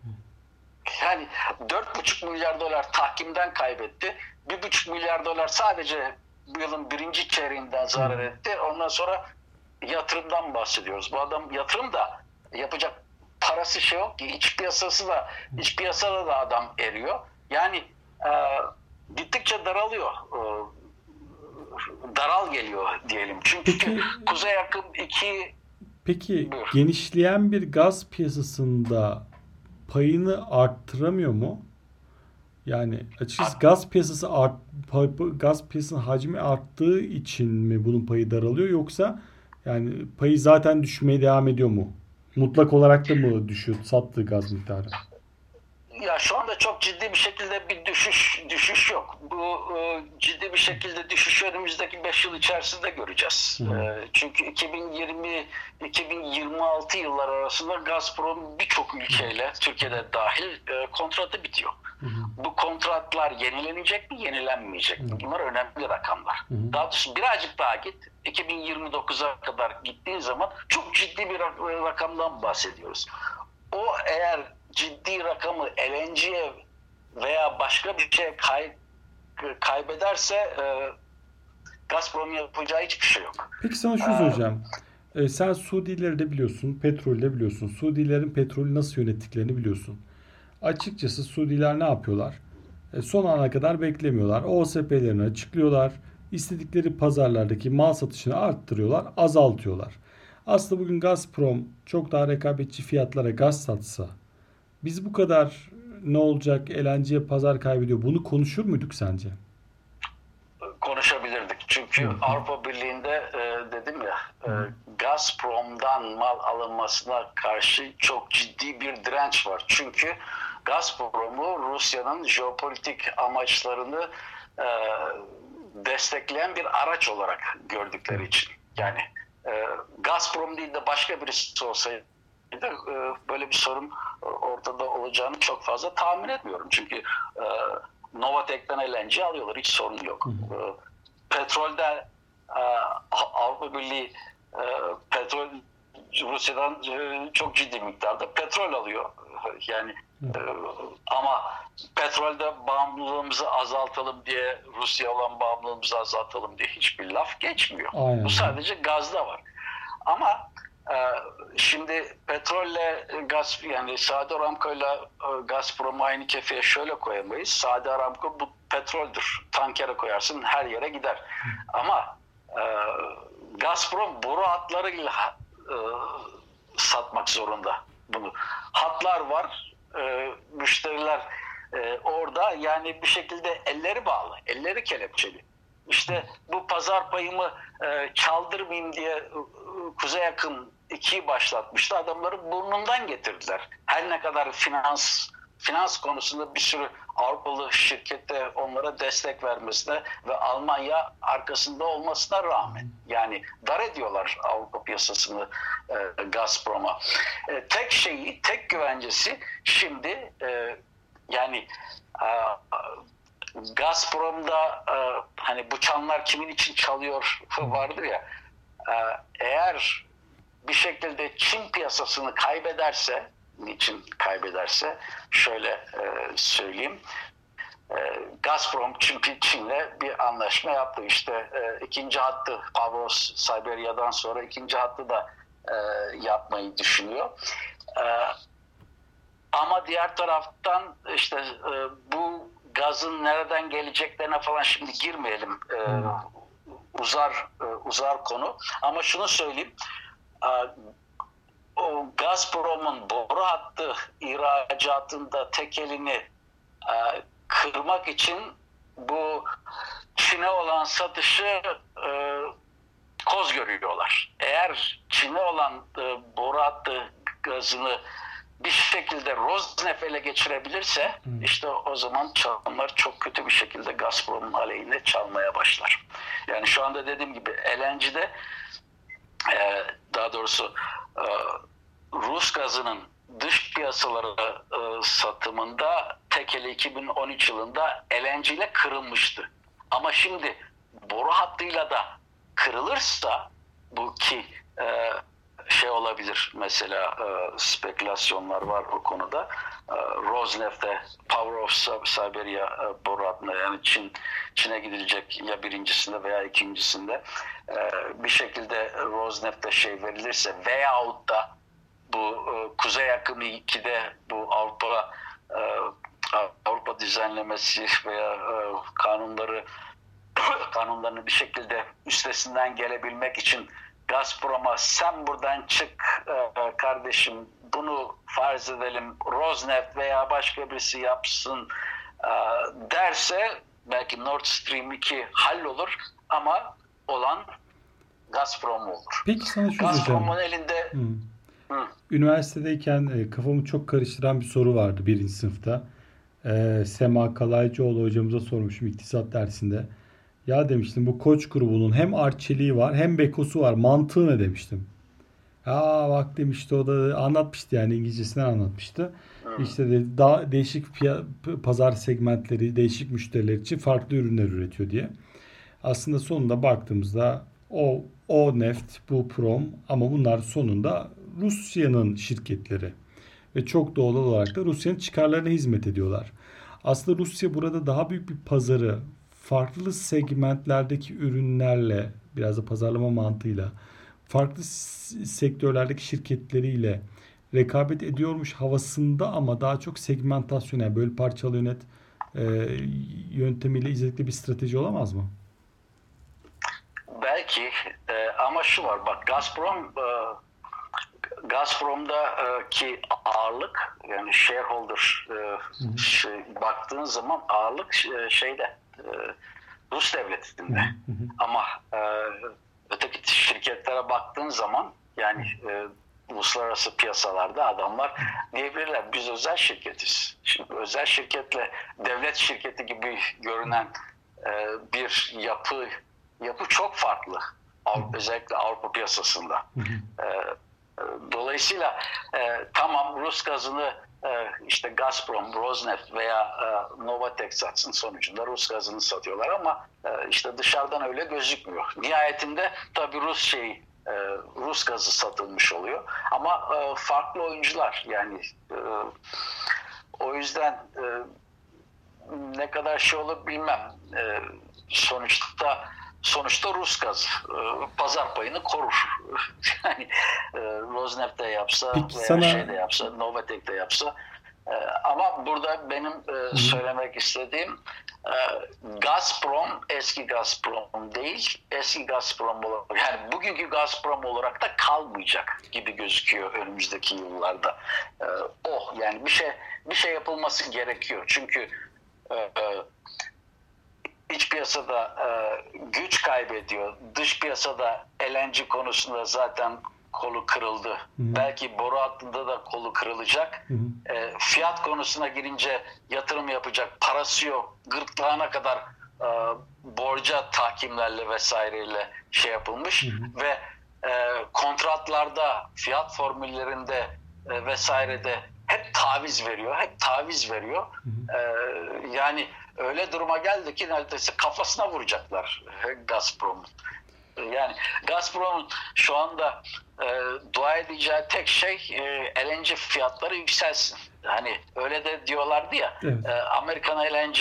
Yani 4,5 milyar dolar tahkimden kaybetti. 1,5 milyar dolar sadece bu yılın birinci çeyreğinden zarar etti. Ondan sonra yatırımdan bahsediyoruz. Bu adam yatırım da yapacak parası şey yok ki iç piyasası da iç piyasada da adam eriyor. Yani e, gittikçe daralıyor. E, daral geliyor diyelim. Çünkü Peki- Kuzey Akım 2 Peki Buyur. genişleyen bir gaz piyasasında payını arttıramıyor mu? Yani açıkçası gaz piyasası art, gaz piyasasının hacmi arttığı için mi bunun payı daralıyor yoksa yani payı zaten düşmeye devam ediyor mu? Mutlak olarak da mı düşüyor sattığı gaz miktarı? Ya şu anda çok ciddi bir şekilde bir düşüş düşüş yok. Bu e, ciddi bir şekilde düşüş önümüzdeki 5 yıl içerisinde göreceğiz. Hı. E, çünkü 2020 2026 yıllar arasında Gazprom birçok ülkeyle Türkiye'de dahil e, kontratı bitiyor. Hı hı. Bu kontratlar yenilenecek mi, yenilenmeyecek mi? Bunlar önemli rakamlar. Hı hı. Daha doğrusu birazcık daha git. 2029'a kadar gittiğin zaman çok ciddi bir rak- rakamdan bahsediyoruz. O eğer ciddi rakamı LNG'ye veya başka bir şeye kay, kaybederse e, Gazprom yapacağı hiçbir şey yok. Peki sana şunu Aa. soracağım. Ee, sen Suudileri de biliyorsun, petrolü de biliyorsun. Suudilerin petrolü nasıl yönettiklerini biliyorsun. Açıkçası Suudiler ne yapıyorlar? E, son ana kadar beklemiyorlar. OSP'lerini açıklıyorlar. İstedikleri pazarlardaki mal satışını arttırıyorlar, azaltıyorlar. Aslında bugün Gazprom çok daha rekabetçi fiyatlara gaz satsa biz bu kadar ne olacak LNG'ye pazar kaybediyor bunu konuşur muyduk sence? konuşabilirdik. Çünkü hı. Avrupa Birliği'nde e, dedim ya e, Gazprom'dan mal alınmasına karşı çok ciddi bir direnç var. Çünkü Gazprom'u Rusya'nın jeopolitik amaçlarını e, destekleyen bir araç olarak gördükleri için. Yani e, Gazprom değil de başka birisi olsaydı e, böyle bir sorun ortada olacağını çok fazla tahmin etmiyorum. Çünkü e, Novatek'ten LNG alıyorlar. Hiç sorun yok. E, petrolde e, Avrupa Birliği e, petrol Rusya'dan e, çok ciddi miktarda petrol alıyor. Yani e, ama petrolde bağımlılığımızı azaltalım diye Rusya olan bağımlılığımızı azaltalım diye hiçbir laf geçmiyor. Aynen. Bu sadece gazda var. Ama e, şimdi petrolle gaz yani Saudi Aramco'yla e, Gazprom'u aynı kefeye şöyle koyamayız. Saudi Aramco bu petroldür. Tankere koyarsın her yere gider. Ama e, Gazprom boru hatlarıyla e, satmak zorunda bunu. Hatlar var. E, müşteriler e, orada yani bir şekilde elleri bağlı. Elleri kelepçeli. İşte bu pazar payımı e, çaldırmayayım diye e, Kuzey Akım 2002'yi başlatmıştı. Adamları burnundan getirdiler. Her ne kadar finans finans konusunda bir sürü Avrupalı şirkete onlara destek vermesine ve Almanya arkasında olmasına rağmen yani dar ediyorlar Avrupa piyasasını e, Gazprom'a. E, tek şeyi, tek güvencesi şimdi e, yani e, Gazprom'da e, hani bu çanlar kimin için çalıyor vardır ya e, eğer bir şekilde Çin piyasasını kaybederse niçin kaybederse şöyle e, söyleyeyim e, Gazprom çünkü Çin'le bir anlaşma yaptı işte e, ikinci hattı Pavlos Siberya'dan sonra ikinci hattı da e, yapmayı düşünüyor. E, ama diğer taraftan işte e, bu gazın nereden geleceklerine falan şimdi girmeyelim. E, uzar e, uzar konu. Ama şunu söyleyeyim. E, o Gazprom'un boru hattı ihracatında tek elini e, kırmak için bu Çin'e olan satışı e, koz görüyorlar. Eğer Çin'e olan e, boru hattı gazını bir şekilde Rosneft ele geçirebilirse hmm. işte o zaman çalımlar çok kötü bir şekilde Gazprom'un aleyhine çalmaya başlar. Yani şu anda dediğim gibi LNG'de e, daha doğrusu e, Rus gazının dış piyasalara e, satımında tekeli 2013 yılında LNG ile kırılmıştı. Ama şimdi boru hattıyla da kırılırsa bu ki e, şey olabilir mesela e, spekülasyonlar var o konuda. E, Rosneft'te Power of Siberia e, boru hattında yani Çin Çin'e gidilecek ya birincisinde veya ikincisinde e, bir şekilde Rosneft'te şey verilirse veyahut da bu e, Kuzey Akımı 2'de bu Avrupa e, Avrupa düzenlemesi veya e, kanunları *coughs* kanunlarını bir şekilde üstesinden gelebilmek için Gazprom'a sen buradan çık e, kardeşim bunu farz edelim Rosneft veya başka birisi yapsın e, derse belki Nord Stream 2 hallolur ama olan Gazprom olur. Peki sana şu Gazprom'un elinde hmm. Hı. Üniversitedeyken e, kafamı çok karıştıran bir soru vardı birinci sınıfta. E, Sema Kalaycıoğlu hocamıza sormuşum iktisat dersinde. Ya demiştim bu koç grubunun hem arçeliği var hem bekosu var. Mantığı ne demiştim. Aa bak demişti o da anlatmıştı yani İngilizcesinden anlatmıştı. Hı. İşte de, daha değişik pazar segmentleri, değişik müşteriler için farklı ürünler üretiyor diye. Aslında sonunda baktığımızda o o neft, bu prom ama bunlar sonunda Rusya'nın şirketleri ve çok doğal olarak da Rusya'nın çıkarlarına hizmet ediyorlar. Aslında Rusya burada daha büyük bir pazarı farklı segmentlerdeki ürünlerle biraz da pazarlama mantığıyla farklı sektörlerdeki şirketleriyle rekabet ediyormuş havasında ama daha çok segmentasyon yani böyle parçalı yönet e, yöntemiyle izledikleri bir strateji olamaz mı? Belki e, ama şu var bak Gazprom e, Gazprom'da e, ki ağırlık yani shareholder e, şey, baktığın zaman ağırlık e, şeyde e, Rus devletinde. Hı hı. Ama e, öteki şirketlere baktığın zaman yani e, uluslararası piyasalarda adamlar diyebilirler biz özel şirketiz. Şimdi özel şirketle devlet şirketi gibi görünen e, bir yapı yapı çok farklı. Avrupa, özellikle Avrupa piyasasında. E, Dolayısıyla e, tamam Rus gazını e, işte Gazprom, Rosneft veya e, Novatek satsın sonucunda Rus gazını satıyorlar ama e, işte dışarıdan öyle gözükmüyor. Nihayetinde tabii Rus şey e, Rus gazı satılmış oluyor ama e, farklı oyuncular yani e, o yüzden e, ne kadar şey olur bilmem. E, sonuçta sonuçta Rus gazı e, pazar payını korur. *laughs* yani e, Rosneft de yapsa Peki veya sana... şey de yapsa, Novatek de yapsa e, ama burada benim söylemek istediğim Gazprom eski Gazprom değil, eski Gazprom olarak yani bugünkü Gazprom olarak da kalmayacak gibi gözüküyor önümüzdeki yıllarda. Oh yani bir şey bir şey yapılması gerekiyor çünkü iç piyasada e, güç kaybediyor. Dış piyasada LNG konusunda zaten kolu kırıldı. Belki boru hattında da kolu kırılacak. E, fiyat konusuna girince yatırım yapacak parası yok. Gırtlağına kadar e, borca tahkimlerle vesaireyle şey yapılmış ve e, kontratlarda, fiyat formüllerinde e, vesairede hep taviz veriyor, hep taviz veriyor. E, yani öyle duruma geldi ki neredeyse kafasına vuracaklar e, Gazprom'un. Yani Gazprom'un şu anda e, dua edeceği tek şey e, LNG fiyatları yükselsin. Hani öyle de diyorlardı ya. Evet. E, Amerikan LNG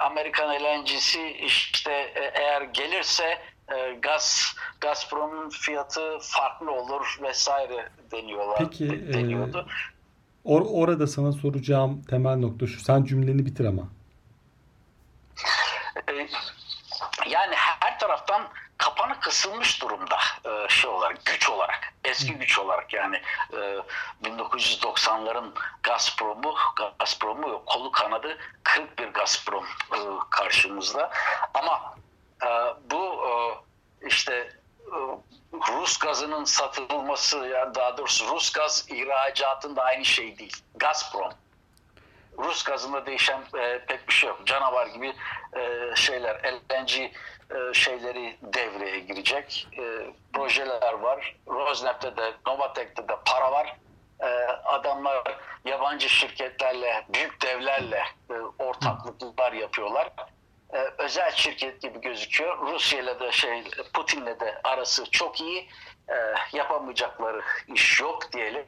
Amerikan LNG'si işte e, eğer gelirse e, gaz Gazprom'un fiyatı farklı olur vesaire deniyorlar. Peki, de- deniyordu. Or- orada sana soracağım temel nokta şu. Sen cümleni bitir ama. E, yani her taraftan kapanı kısılmış durumda e, şey olarak güç olarak eski güç olarak. Yani e, 1990'ların Gazprom'u Gazprom'u kolu kanadı kırık bir Gazprom e, karşımızda. Ama e, bu e, işte e, Rus gazının satılması yani daha doğrusu Rus gaz ihracatında aynı şey değil. Gazprom Rus gazında değişen e, pek bir şey yok. Canavar gibi e, şeyler, LNG e, şeyleri devreye girecek. E, projeler var. Rosneft'te de, Novatek'te de para var. E, adamlar yabancı şirketlerle, büyük devlerle e, ortaklıklar yapıyorlar. E, özel şirket gibi gözüküyor. Rusya ile de şey, Putin'le de arası çok iyi. E, yapamayacakları iş yok diyelim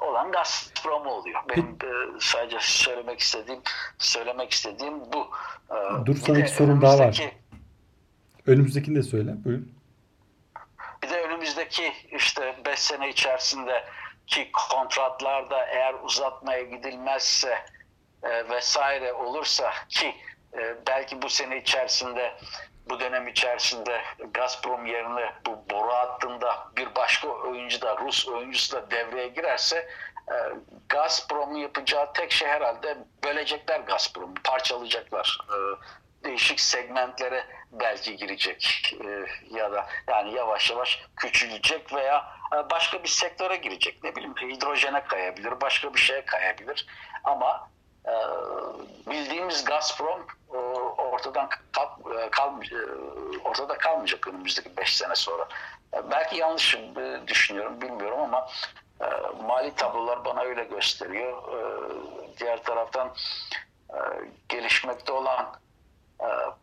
olan Gazprom oluyor. Benim e, sadece söylemek istediğim söylemek istediğim bu. E, Dur, bir sana iki sorum daha var. önümüzdeki- Önümüzdekini de söyle. Buyur. Bir de önümüzdeki işte 5 sene içerisinde ki kontratlarda eğer uzatmaya gidilmezse e, vesaire olursa ki e, belki bu sene içerisinde bu dönem içerisinde Gazprom yerine bu boru hattında bir başka oyuncu da Rus oyuncusu da devreye girerse e, Gazprom'un yapacağı tek şey herhalde bölecekler Gazprom'u, parçalayacaklar. E, değişik segmentlere belki girecek e, ya da yani yavaş yavaş küçülecek veya başka bir sektöre girecek. Ne bileyim hidrojene kayabilir, başka bir şeye kayabilir. Ama bildiğimiz Gazprom ortadan kal, e, e, ortada kalmayacak önümüzdeki 5 sene sonra. E, belki yanlış düşünüyorum bilmiyorum ama mali tablolar bana öyle gösteriyor. Diğer taraftan gelişmekte olan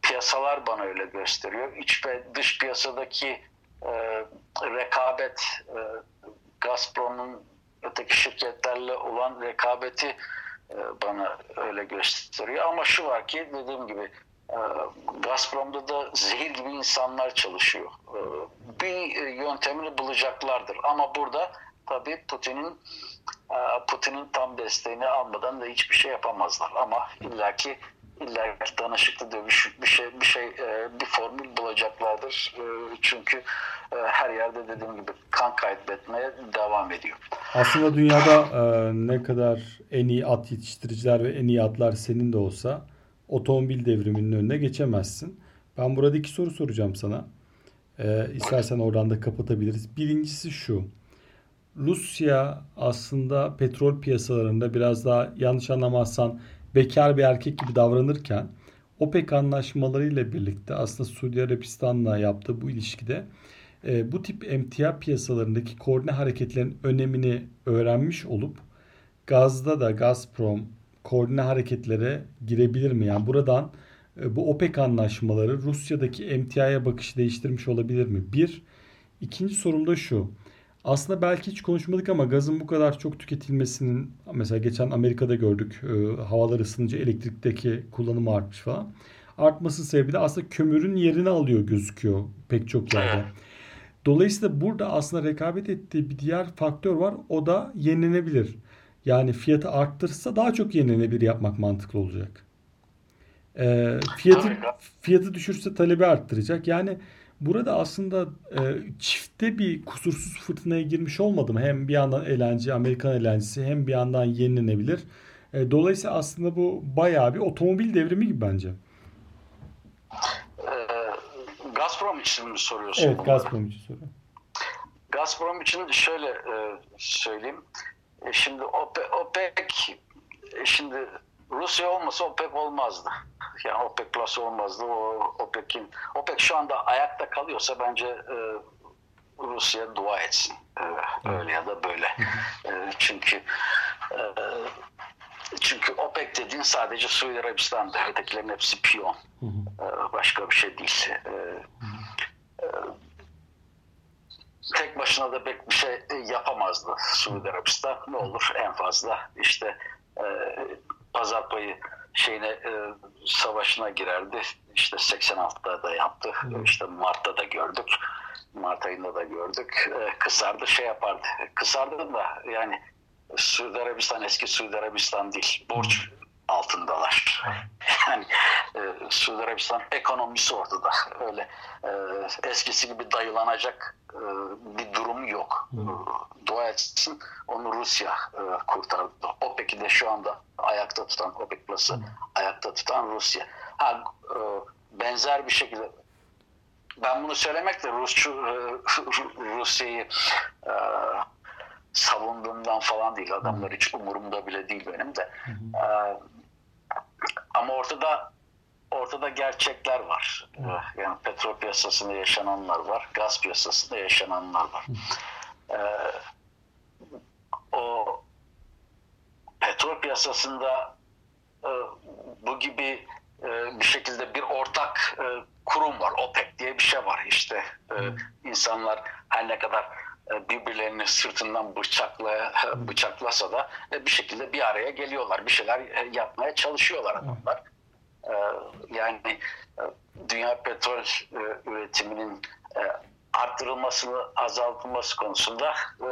piyasalar bana öyle gösteriyor. İç ve dış piyasadaki rekabet Gazprom'un öteki şirketlerle olan rekabeti bana öyle gösteriyor. Ama şu var ki dediğim gibi e, Gazprom'da da zehir gibi insanlar çalışıyor. E, bir e, yöntemini bulacaklardır. Ama burada tabii Putin'in e, Putin'in tam desteğini almadan da hiçbir şey yapamazlar. Ama illaki illaki danışıklı dövüş bir şey bir şey e, bir formül bulacaklardır. E, Çünkü e, her yerde dediğim gibi kan kaybetmeye devam ediyor. Aslında dünyada ne kadar en iyi at yetiştiriciler ve en iyi atlar senin de olsa otomobil devriminin önüne geçemezsin. Ben burada iki soru soracağım sana. E, istersen oradan da kapatabiliriz. Birincisi şu. Rusya aslında petrol piyasalarında biraz daha yanlış anlamazsan bekar bir erkek gibi davranırken OPEC anlaşmalarıyla birlikte aslında Suudi Arabistan'la yaptığı bu ilişkide e, bu tip emtia piyasalarındaki koordine hareketlerin önemini öğrenmiş olup gazda da Gazprom koordine hareketlere girebilir mi? Yani buradan e, bu OPEC anlaşmaları Rusya'daki emtiaya bakışı değiştirmiş olabilir mi? Bir. İkinci sorum da şu. Aslında belki hiç konuşmadık ama gazın bu kadar çok tüketilmesinin mesela geçen Amerika'da gördük e, havalar ısınınca elektrikteki kullanımı artmış falan. Artması sebebi de aslında kömürün yerini alıyor gözüküyor pek çok yerde. Dolayısıyla burada aslında rekabet ettiği bir diğer faktör var. O da yenilenebilir. Yani fiyatı arttırırsa daha çok yenilenebilir yapmak mantıklı olacak. E, fiyatı fiyatı düşürse talebi arttıracak. Yani burada aslında e, çifte bir kusursuz fırtınaya girmiş olmadı mı? Hem bir yandan eğlence, Amerikan eğlencesi hem bir yandan yenilenebilir. E, dolayısıyla aslında bu bayağı bir otomobil devrimi gibi bence. E, Gazprom için mi soruyorsun? Evet? Gazprom için soruyorum. Gazprom için şöyle e, söyleyeyim. E, şimdi OPEC, OPEC e, şimdi Rusya olmasa OPEC olmazdı. *laughs* Yani OPEC Plus olmazdı. O OPEC'in OPEC şu anda ayakta kalıyorsa bence e, Rusya dua etsin. E, öyle ya da böyle. E, çünkü e, çünkü OPEC dediğin sadece Suudi Arabistan'da. Ötekilerin hepsi piyon. E, başka bir şey değil. E, e, tek başına da pek bir şey yapamazdı Suudi Arabistan. Ne olur en fazla işte e, pazar payı şeyine e, savaşına girerdi. İşte 86'da da yaptı. İşte Mart'ta da gördük. Mart ayında da gördük. E, kısardı şey yapardı. Kısardı da yani Suudi Arabistan eski Suudi Arabistan değil. Borç altındalar. Yani e, Suudi Arabistan ekonomisi ortada. Öyle e, eskisi gibi dayılanacak e, bir durum yok. E, dua etsin onu Rusya e, kurtardı. OPEC'i de şu anda ayakta tutan, OPEC Plus'ı ayakta tutan Rusya. Ha, e, benzer bir şekilde ben bunu söylemekle Rusçu, e, *laughs* Rusya'yı e, savunduğumdan falan değil. Adamlar hiç umurumda bile değil benim de. E, ama ortada ortada gerçekler var. Yani petrol piyasasında yaşananlar var, gaz piyasasında yaşananlar var. E, o petrol piyasasında e, bu gibi e, bir şekilde bir ortak e, kurum var. OPEC diye bir şey var işte. E, insanlar her ne kadar birbirlerini sırtından bıçakla *laughs* bıçaklasa da e, bir şekilde bir araya geliyorlar. Bir şeyler e, yapmaya çalışıyorlar adamlar. E, yani e, dünya petrol e, üretiminin e, arttırılmasını azaltılması konusunda e,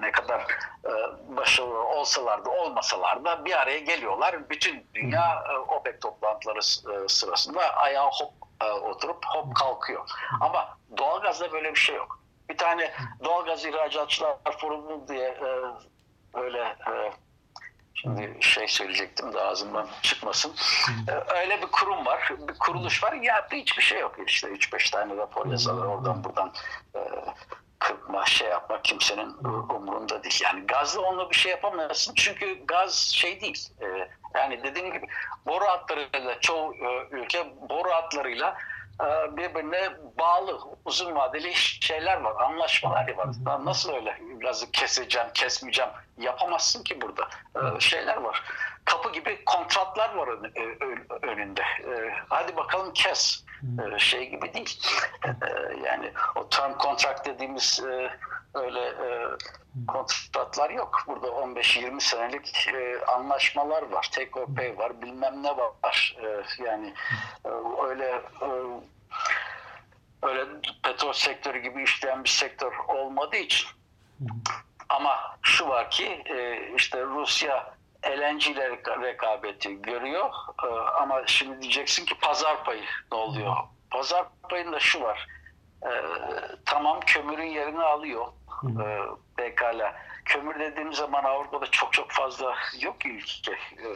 ne kadar e, başarılı olsalar da olmasalar da bir araya geliyorlar. Bütün dünya e, OPEC toplantıları e, sırasında ayağa hop e, oturup hop kalkıyor. Ama doğalgazda böyle bir şey yok. Bir tane doğalgaz ihracatçılar forumu diye e, öyle e, Şimdi şey söyleyecektim de ağzımdan çıkmasın. Ee, Öyle bir kurum var, bir kuruluş var. Yaptığı hiçbir şey yok. İşte 3-5 tane rapor yazarlar oradan buradan e, kırpma, şey yapmak kimsenin umurunda değil. Yani gazla onunla bir şey yapamazsın. Çünkü gaz şey değil. E, yani dediğim gibi boru hatlarıyla çoğu e, ülke boru hatlarıyla e, birbirine bağlı uzun vadeli şeyler var, anlaşmalar var. Lan Nasıl öyle gazı keseceğim, kesmeyeceğim yapamazsın ki burada. E, şeyler var. Kapı gibi kontratlar var e, önünde. E, Hadi bakalım kes. Şey gibi değil. *laughs* Yani o term contract dediğimiz e, öyle e, kontratlar yok. Burada 15-20 senelik e, anlaşmalar var. Take or var. Bilmem ne var. E, Yani e, öyle e, öyle petrol sektörü gibi işleyen bir sektör olmadığı için. Ama şu var ki e, işte Rusya LNG rekabeti görüyor E, ama şimdi diyeceksin ki pazar payı ne oluyor? Pazar payında şu var. E, tamam kömürün yerini alıyor. E, pekala. Kömür dediğim zaman Avrupa'da çok çok fazla yok ki ülke. E,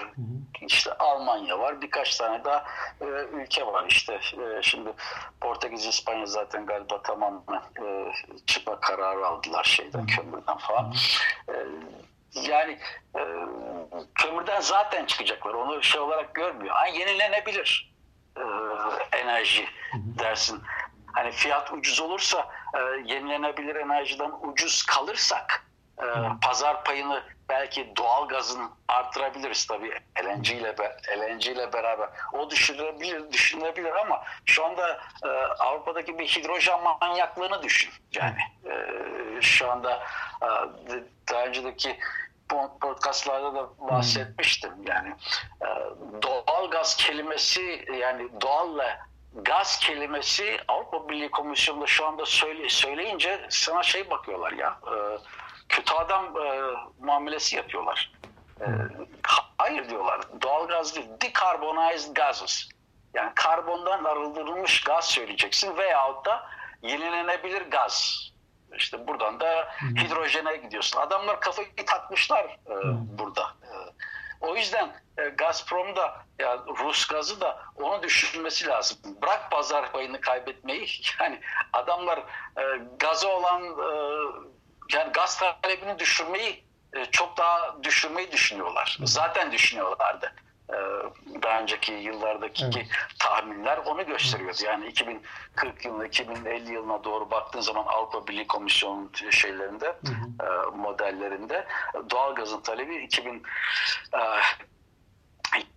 işte Almanya var, birkaç tane daha e, ülke var. İşte e, şimdi Portekiz, İspanya zaten galiba tamamen e, çıkma kararı aldılar şeyden, kömürden falan. E, yani e, kömürden zaten çıkacaklar. Onu şey olarak görmüyor. Ha, yenilenebilir e, enerji dersin. Hani fiyat ucuz olursa e, yenilenebilir enerjiden ucuz kalırsak e, pazar payını belki doğal gazın artırabiliriz tabii LNG ile LNG ile beraber. O düşünülebilir, düşünülebilir ama şu anda e, Avrupa'daki bir hidrojen manyaklığını düşün. Yani e, şu anda e, daha önceki po- podcastlarda da bahsetmiştim. Yani e, doğal gaz kelimesi yani doğalla gaz kelimesi Avrupa Birliği Komisyonu'nda şu anda söyle, söyleyince sana şey bakıyorlar ya e, kötü adam e, muamelesi yapıyorlar. E, hayır diyorlar. Doğal gaz değil. Decarbonized gases. Yani karbondan arındırılmış gaz söyleyeceksin veyahut da yenilenebilir gaz. İşte buradan da hidrojene gidiyorsun. Adamlar kafayı takmışlar e, burada. E, o yüzden e, Gazprom da ya Rus gazı da onu düşünmesi lazım. Bırak pazar payını kaybetmeyi. *laughs* Yani adamlar e, gazı olan e, yani gaz talebini düşürmeyi e, çok daha düşürmeyi düşünüyorlar. Zaten düşünüyorlardı. E, daha önceki yıllardaki Evet. tahminler onu gösteriyordu. Yani 2040 yılına, 2050 yılına doğru baktığın zaman Avrupa Birliği Komisyonu'nun şeylerinde, Hı hı. e, modellerinde doğalgazın talebi 2000 e,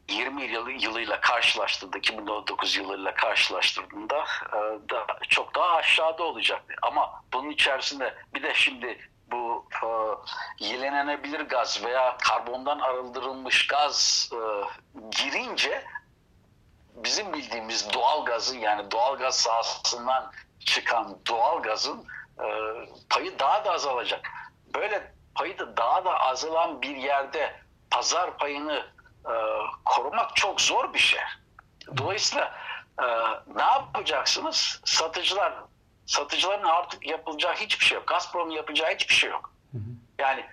20 yılı, yılıyla karşılaştırdığında, 2019 yılıyla karşılaştırdığında e, da, çok daha aşağıda olacaktı. Ama bunun içerisinde bir de şimdi bu e, yenilenebilir gaz veya karbondan arındırılmış gaz e, girince bizim bildiğimiz doğal gazın yani doğal gaz sahasından çıkan doğal gazın e, payı daha da azalacak. Böyle payı da daha da azalan bir yerde pazar payını e, korumak çok zor bir şey. Dolayısıyla e, ne yapacaksınız? Satıcılar satıcıların artık yapılacağı hiçbir şey yok. Gazprom yapacağı hiçbir şey yok. Hı hı. Yani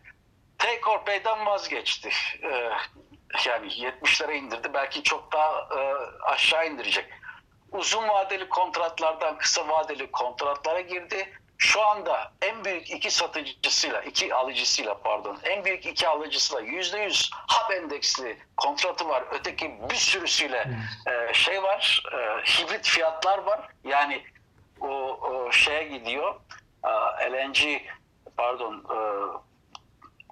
take or pay'den vazgeçti. Ee, yani 70'lere indirdi. Belki çok daha e, aşağı indirecek. Uzun vadeli kontratlardan kısa vadeli kontratlara girdi. Şu anda en büyük iki satıcısıyla, iki alıcısıyla pardon, en büyük iki alıcısıyla yüzde yüz hub endeksli kontratı var. Öteki bir sürüsüyle e, şey var, e, hibrit fiyatlar var. Yani o, o şeye gidiyor, e, LNG pardon, e,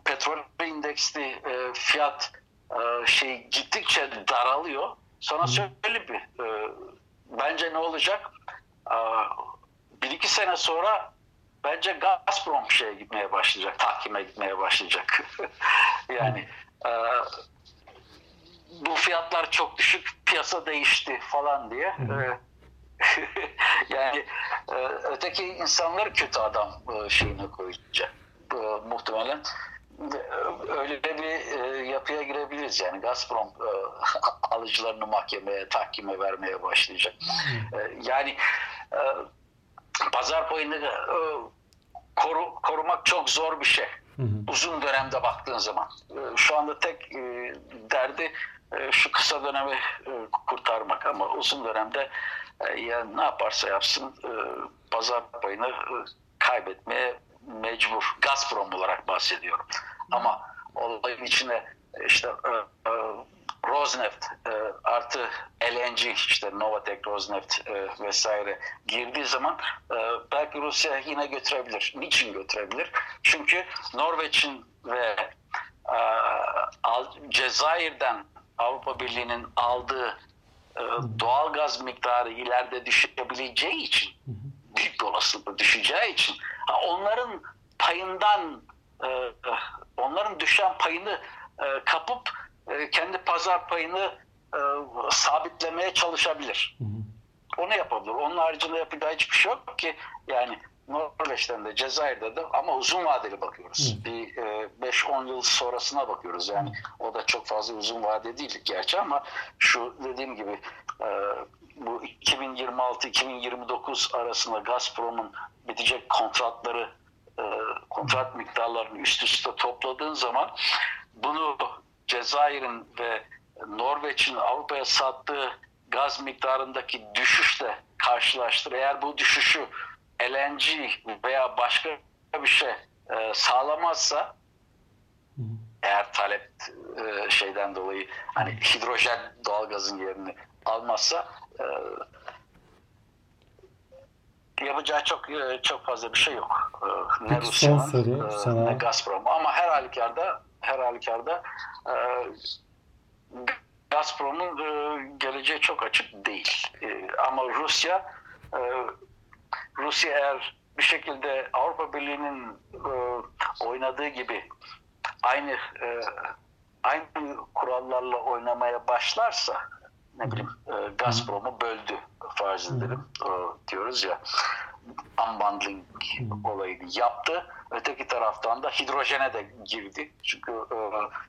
petrol indeksli e, fiyat e, şey gittikçe daralıyor. Sana şöyle bir e, bence ne olacak? E, bir iki sene sonra bence Gazprom şeye gitmeye başlayacak, tahkime gitmeye başlayacak. *laughs* yani e, bu fiyatlar çok düşük, piyasa değişti falan diye. E, *laughs* yani e, öteki insanlar kötü adam e, şeyine koyacak. E, muhtemelen e, öyle bir e, yapıya girebiliriz. Yani Gazprom e, *laughs* alıcılarını mahkemeye, tahkime vermeye başlayacak. E, yani e, pazar payını e, koru, korumak çok zor bir şey. Hı hı. Uzun dönemde baktığın zaman. E, şu anda tek e, derdi e, şu kısa dönemi e, kurtarmak ama uzun dönemde e, ya ne yaparsa yapsın e, pazar payını e, kaybetmeye mecbur. Gazprom olarak bahsediyorum. Ama olayın içine işte e, e, Rosneft artı LNG işte Novatek, Rosneft vesaire girdiği zaman belki Rusya yine götürebilir. Niçin götürebilir? Çünkü Norveç'in ve Cezayir'den Avrupa Birliği'nin aldığı doğal gaz miktarı ileride düşebileceği için büyük bir olasılıkla düşeceği için onların payından e, e, onların düşen payını e, kapıp e, kendi pazar payını e, sabitlemeye çalışabilir. Onu yapabilir. Onun haricinde yapacağı hiçbir şey yok ki yani Norveç'ten de Cezayir'de de ama uzun vadeli bakıyoruz. Hı. Bir e, 5-10 yıl sonrasına bakıyoruz. Yani o da çok fazla uzun vade değil gerçi ama şu dediğim gibi e, bu 2026-2029 arasında Gazprom'un bitecek kontratları e, kontrat miktarlarını üst üste topladığın zaman bunu Cezayir'in ve Norveç'in Avrupa'ya sattığı gaz miktarındaki düşüşle karşılaştır. Eğer bu düşüşü LNG veya başka bir şey e, sağlamazsa Hı eğer talep e, şeyden dolayı hani hidrojen doğalgazın yerini almazsa e, yapacağı çok e, çok fazla bir şey yok. E, ne Rusya'nın e, sana. ne Gazprom. Ama her halükarda her halükarda e, Gazprom'un e, geleceği çok açık değil. E, ama Rusya e, Rusya eğer bir şekilde Avrupa Birliği'nin e, oynadığı gibi aynı e, aynı kurallarla oynamaya başlarsa ne bileyim e, Gazprom'u böldü farz edelim e, diyoruz ya unbundling olayını yaptı. Öteki taraftan da hidrojene de girdi. Çünkü e,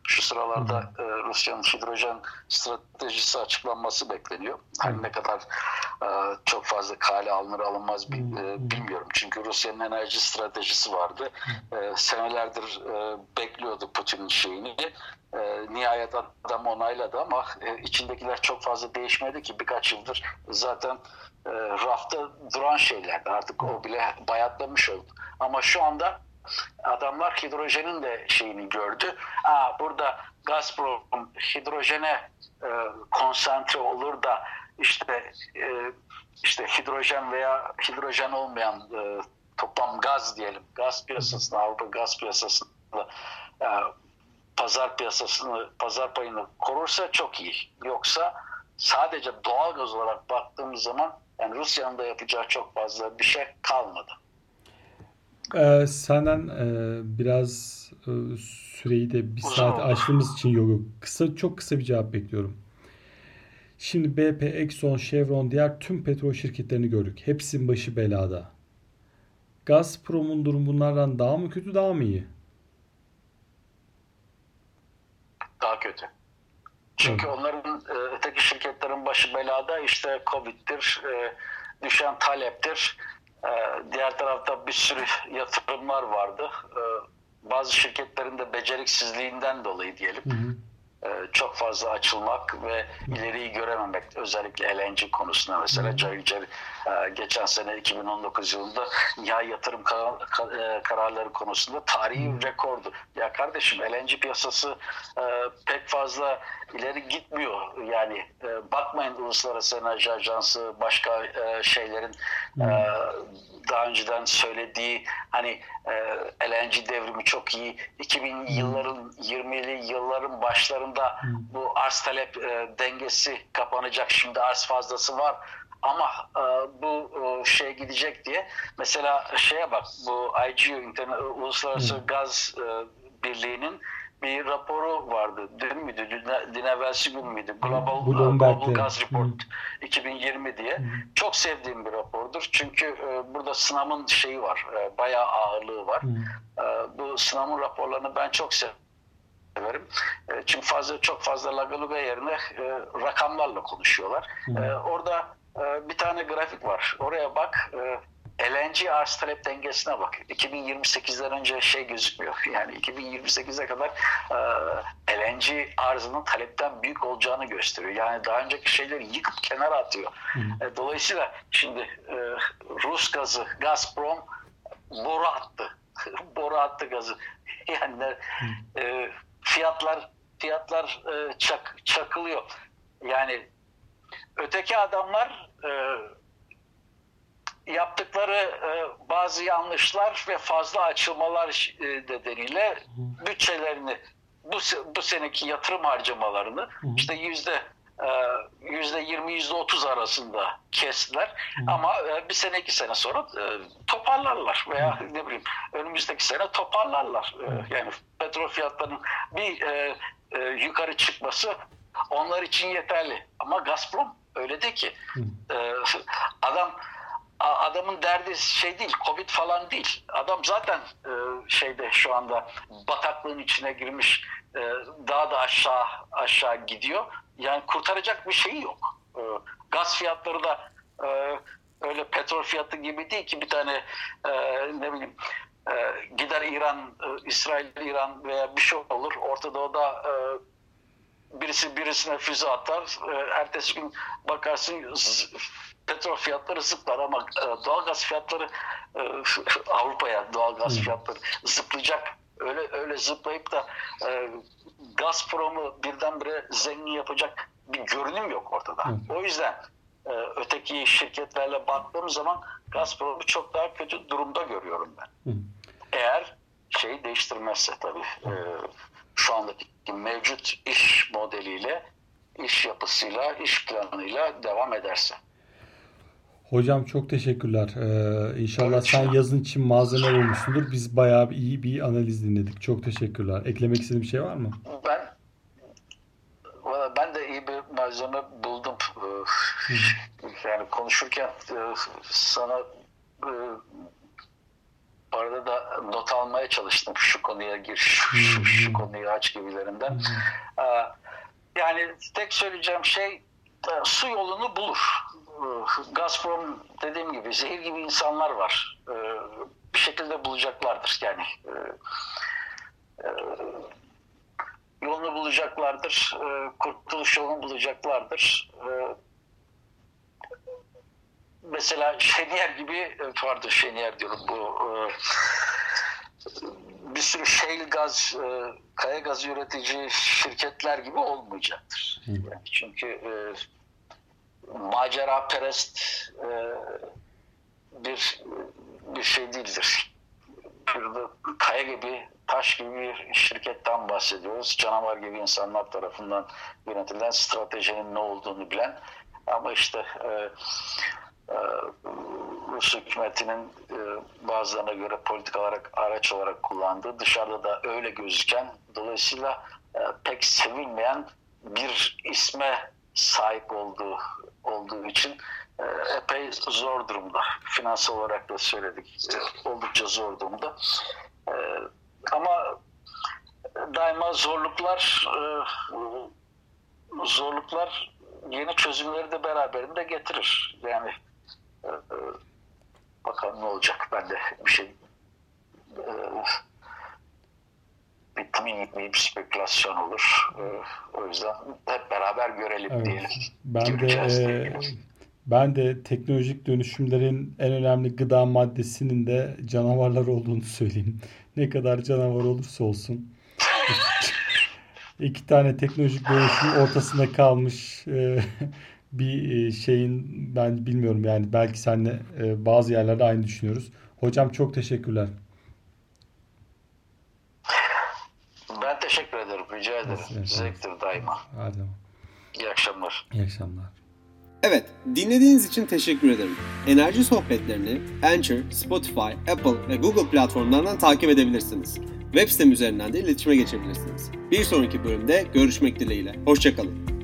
şu sıralarda e, Rusya'nın hidrojen stratejisi açıklanması bekleniyor. Hani ne kadar e, çok fazla kale alınır alınmaz bilmiyorum. Çünkü Rusya'nın enerji stratejisi vardı. senelerdir bekliyordu Putin'in şeyini. nihayet adam onayladı ama içindekiler çok fazla değişmedi ki birkaç yıldır zaten rafta duran şeylerdi. Artık o bile bayatlamış oldu. Ama şu anda adamlar hidrojenin de şeyini gördü. Aa, burada Gazprom hidrojene e, konsantre olur da işte e, işte hidrojen veya hidrojen olmayan e, toplam gaz diyelim gaz piyasasında Avrupa gaz piyasasında e, pazar piyasasını pazar payını korursa çok iyi. Yoksa sadece doğal gaz olarak baktığımız zaman yani Rusya'nın da yapacağı çok fazla bir şey kalmadı. Ee, senden e, biraz e, süreyi de bir saat aştığımız için yok. Kısa çok kısa bir cevap bekliyorum. Şimdi BP, Exxon, Chevron, diğer tüm petrol şirketlerini gördük. Hepsinin başı belada. Gazprom'un durumu bunlardan daha mı kötü, daha mı iyi? Daha kötü. Çünkü evet. onların e, öteki şirketlerin başı belada işte Covid'dir, e, düşen taleptir ee, diğer tarafta bir sürü yatırımlar vardı. Ee, bazı şirketlerin de beceriksizliğinden dolayı diyelim. Hı hı. Ee, çok fazla açılmak ve ileriyi görememek özellikle LNG konusunda mesela e, geçen sene 2019 yılında nihai yatırım e, kararları konusunda tarihi rekordu. Ya kardeşim LNG piyasası e, pek fazla ileri gitmiyor. Yani bakmayın Uluslararası Enerji Ajansı başka şeylerin daha önceden söylediği hani LNG devrimi çok iyi. 2000 yılların 20'li yılların başlarında bu arz talep dengesi kapanacak. Şimdi arz fazlası var ama e, bu e, şey gidecek diye mesela şeye bak bu IGU İnternet Uluslararası Hı. Gaz e, Birliği'nin bir raporu vardı. Dün müydü? Dün, dün evvelsi gün müydü? Global, Global Gas Report Hı. 2020 diye. Hı. Çok sevdiğim bir rapordur. Çünkü e, burada sınavın şeyi var. E, bayağı ağırlığı var. E, bu sınavın raporlarını ben çok severim. E, çünkü fazla çok fazla lagaluga yerine e, rakamlarla konuşuyorlar. E, orada bir tane grafik var. Oraya bak. Ee, LNG arz talep dengesine bak. 2028'den önce şey gözükmüyor. *laughs* Yani 2028'e kadar e, LNG arzının talepten büyük olacağını gösteriyor. Yani daha önceki şeyleri yıkıp kenara atıyor. E, dolayısıyla şimdi e, Rus gazı, Gazprom boru attı. *laughs* boru attı gazı. *laughs* Yani fiyatlar fiyatlar çak, çakılıyor. Yani öteki adamlar e, yaptıkları e, bazı yanlışlar ve fazla açılmalar e, nedeniyle bütçelerini bu bu seneki yatırım harcamalarını Hı. işte yüzde e, yüzde yirmi yüzde otuz arasında kestiler. Hı. ama e, bir sene iki sene sonra e, toparlarlar veya ne bileyim önümüzdeki sene toparlarlar. Yani petrol fiyatlarının bir yukarı çıkması onlar için yeterli ama Gazprom Öyle de ki e, adam adamın derdi şey değil, Covid falan değil. Adam zaten e, şeyde şu anda bataklığın içine girmiş, e, daha da aşağı aşağı gidiyor. Yani kurtaracak bir şey yok. E, gaz fiyatları da e, öyle petrol fiyatı gibi değil ki bir tane e, ne bileyim e, gider İran, e, İsrail, İran veya bir şey olur. Ortada o da e, birisi birisine füze atar. E, ertesi gün bakarsın petrol fiyatları zıplar ama e, doğalgaz fiyatları e, *laughs* Avrupa'ya doğalgaz fiyatları zıplayacak. Öyle öyle zıplayıp da e, Gazprom'u birdenbire zengin yapacak bir görünüm yok ortada. O yüzden öteki şirketlerle baktığım zaman Gazprom'u çok daha kötü durumda görüyorum ben. Eğer şeyi değiştirmezse tabii. Şu andaki mevcut iş modeliyle, iş yapısıyla, iş planıyla devam ederse. Hocam çok teşekkürler. Ee, inşallah evet, sen yazın için malzeme olmuşsundur. Biz bayağı bir iyi bir analiz dinledik. Çok teşekkürler. Eklemek istediğin bir şey var mı? Ben ben de iyi bir malzeme buldum. yani konuşurken e, sana e, arada da not almaya çalıştım şu konuya gir, şu, şu, şu konuyu aç gibilerinden. Ee, Yani tek söyleyeceğim şey e, su yolunu bulur. E, Gazprom dediğim gibi zehir gibi insanlar var. E, Bir şekilde bulacaklardır yani. E, Yolunu bulacaklardır. Kurtuluş yolunu bulacaklardır. Mesela Şeniyer gibi, e, pardon Şeniyer diyorum bu e, bir sürü shale gaz, e, kaya gazı üretici şirketler gibi olmayacaktır. Hı. Yani çünkü e, macera perest e, bir bir şey değildir. Burada kaya gibi, taş gibi bir şirketten bahsediyoruz. Canavar gibi insanlar tarafından yönetilen stratejinin ne olduğunu bilen ama işte e, Rus hükümetinin e, bazılarına göre politik olarak araç olarak kullandığı dışarıda da öyle gözüken dolayısıyla e, pek sevilmeyen bir isme sahip olduğu olduğu için e, epey zor durumda. Finansal olarak da söyledik. Oldukça zor durumda. Ama daima zorluklar zorluklar yeni çözümleri de beraberinde getirir. Yani e, e, bakalım ne olacak. Ben de bir şey e, bitti mi gitmeyip spekülasyon olur. E, o yüzden hep beraber görelim Evet. diyelim. Ben de e, diyelim. ben de teknolojik dönüşümlerin en önemli gıda maddesinin de canavarlar olduğunu söyleyeyim. Ne kadar canavar olursa olsun. *laughs* İki tane teknolojik dönüşüm ortasında kalmış e, bir e, şeyin ben bilmiyorum yani belki seninle e, bazı yerlerde aynı düşünüyoruz. Hocam çok teşekkürler. Ben teşekkür ederim. Rica ederim. Evet. Zevktir daima. Hadi. İyi akşamlar. İyi akşamlar. Evet, dinlediğiniz için teşekkür ederim. Enerji sohbetlerini Anchor, Spotify, Apple ve Google platformlarından takip edebilirsiniz. Web sitem üzerinden de iletişime geçebilirsiniz. Bir sonraki bölümde görüşmek dileğiyle. Hoşçakalın.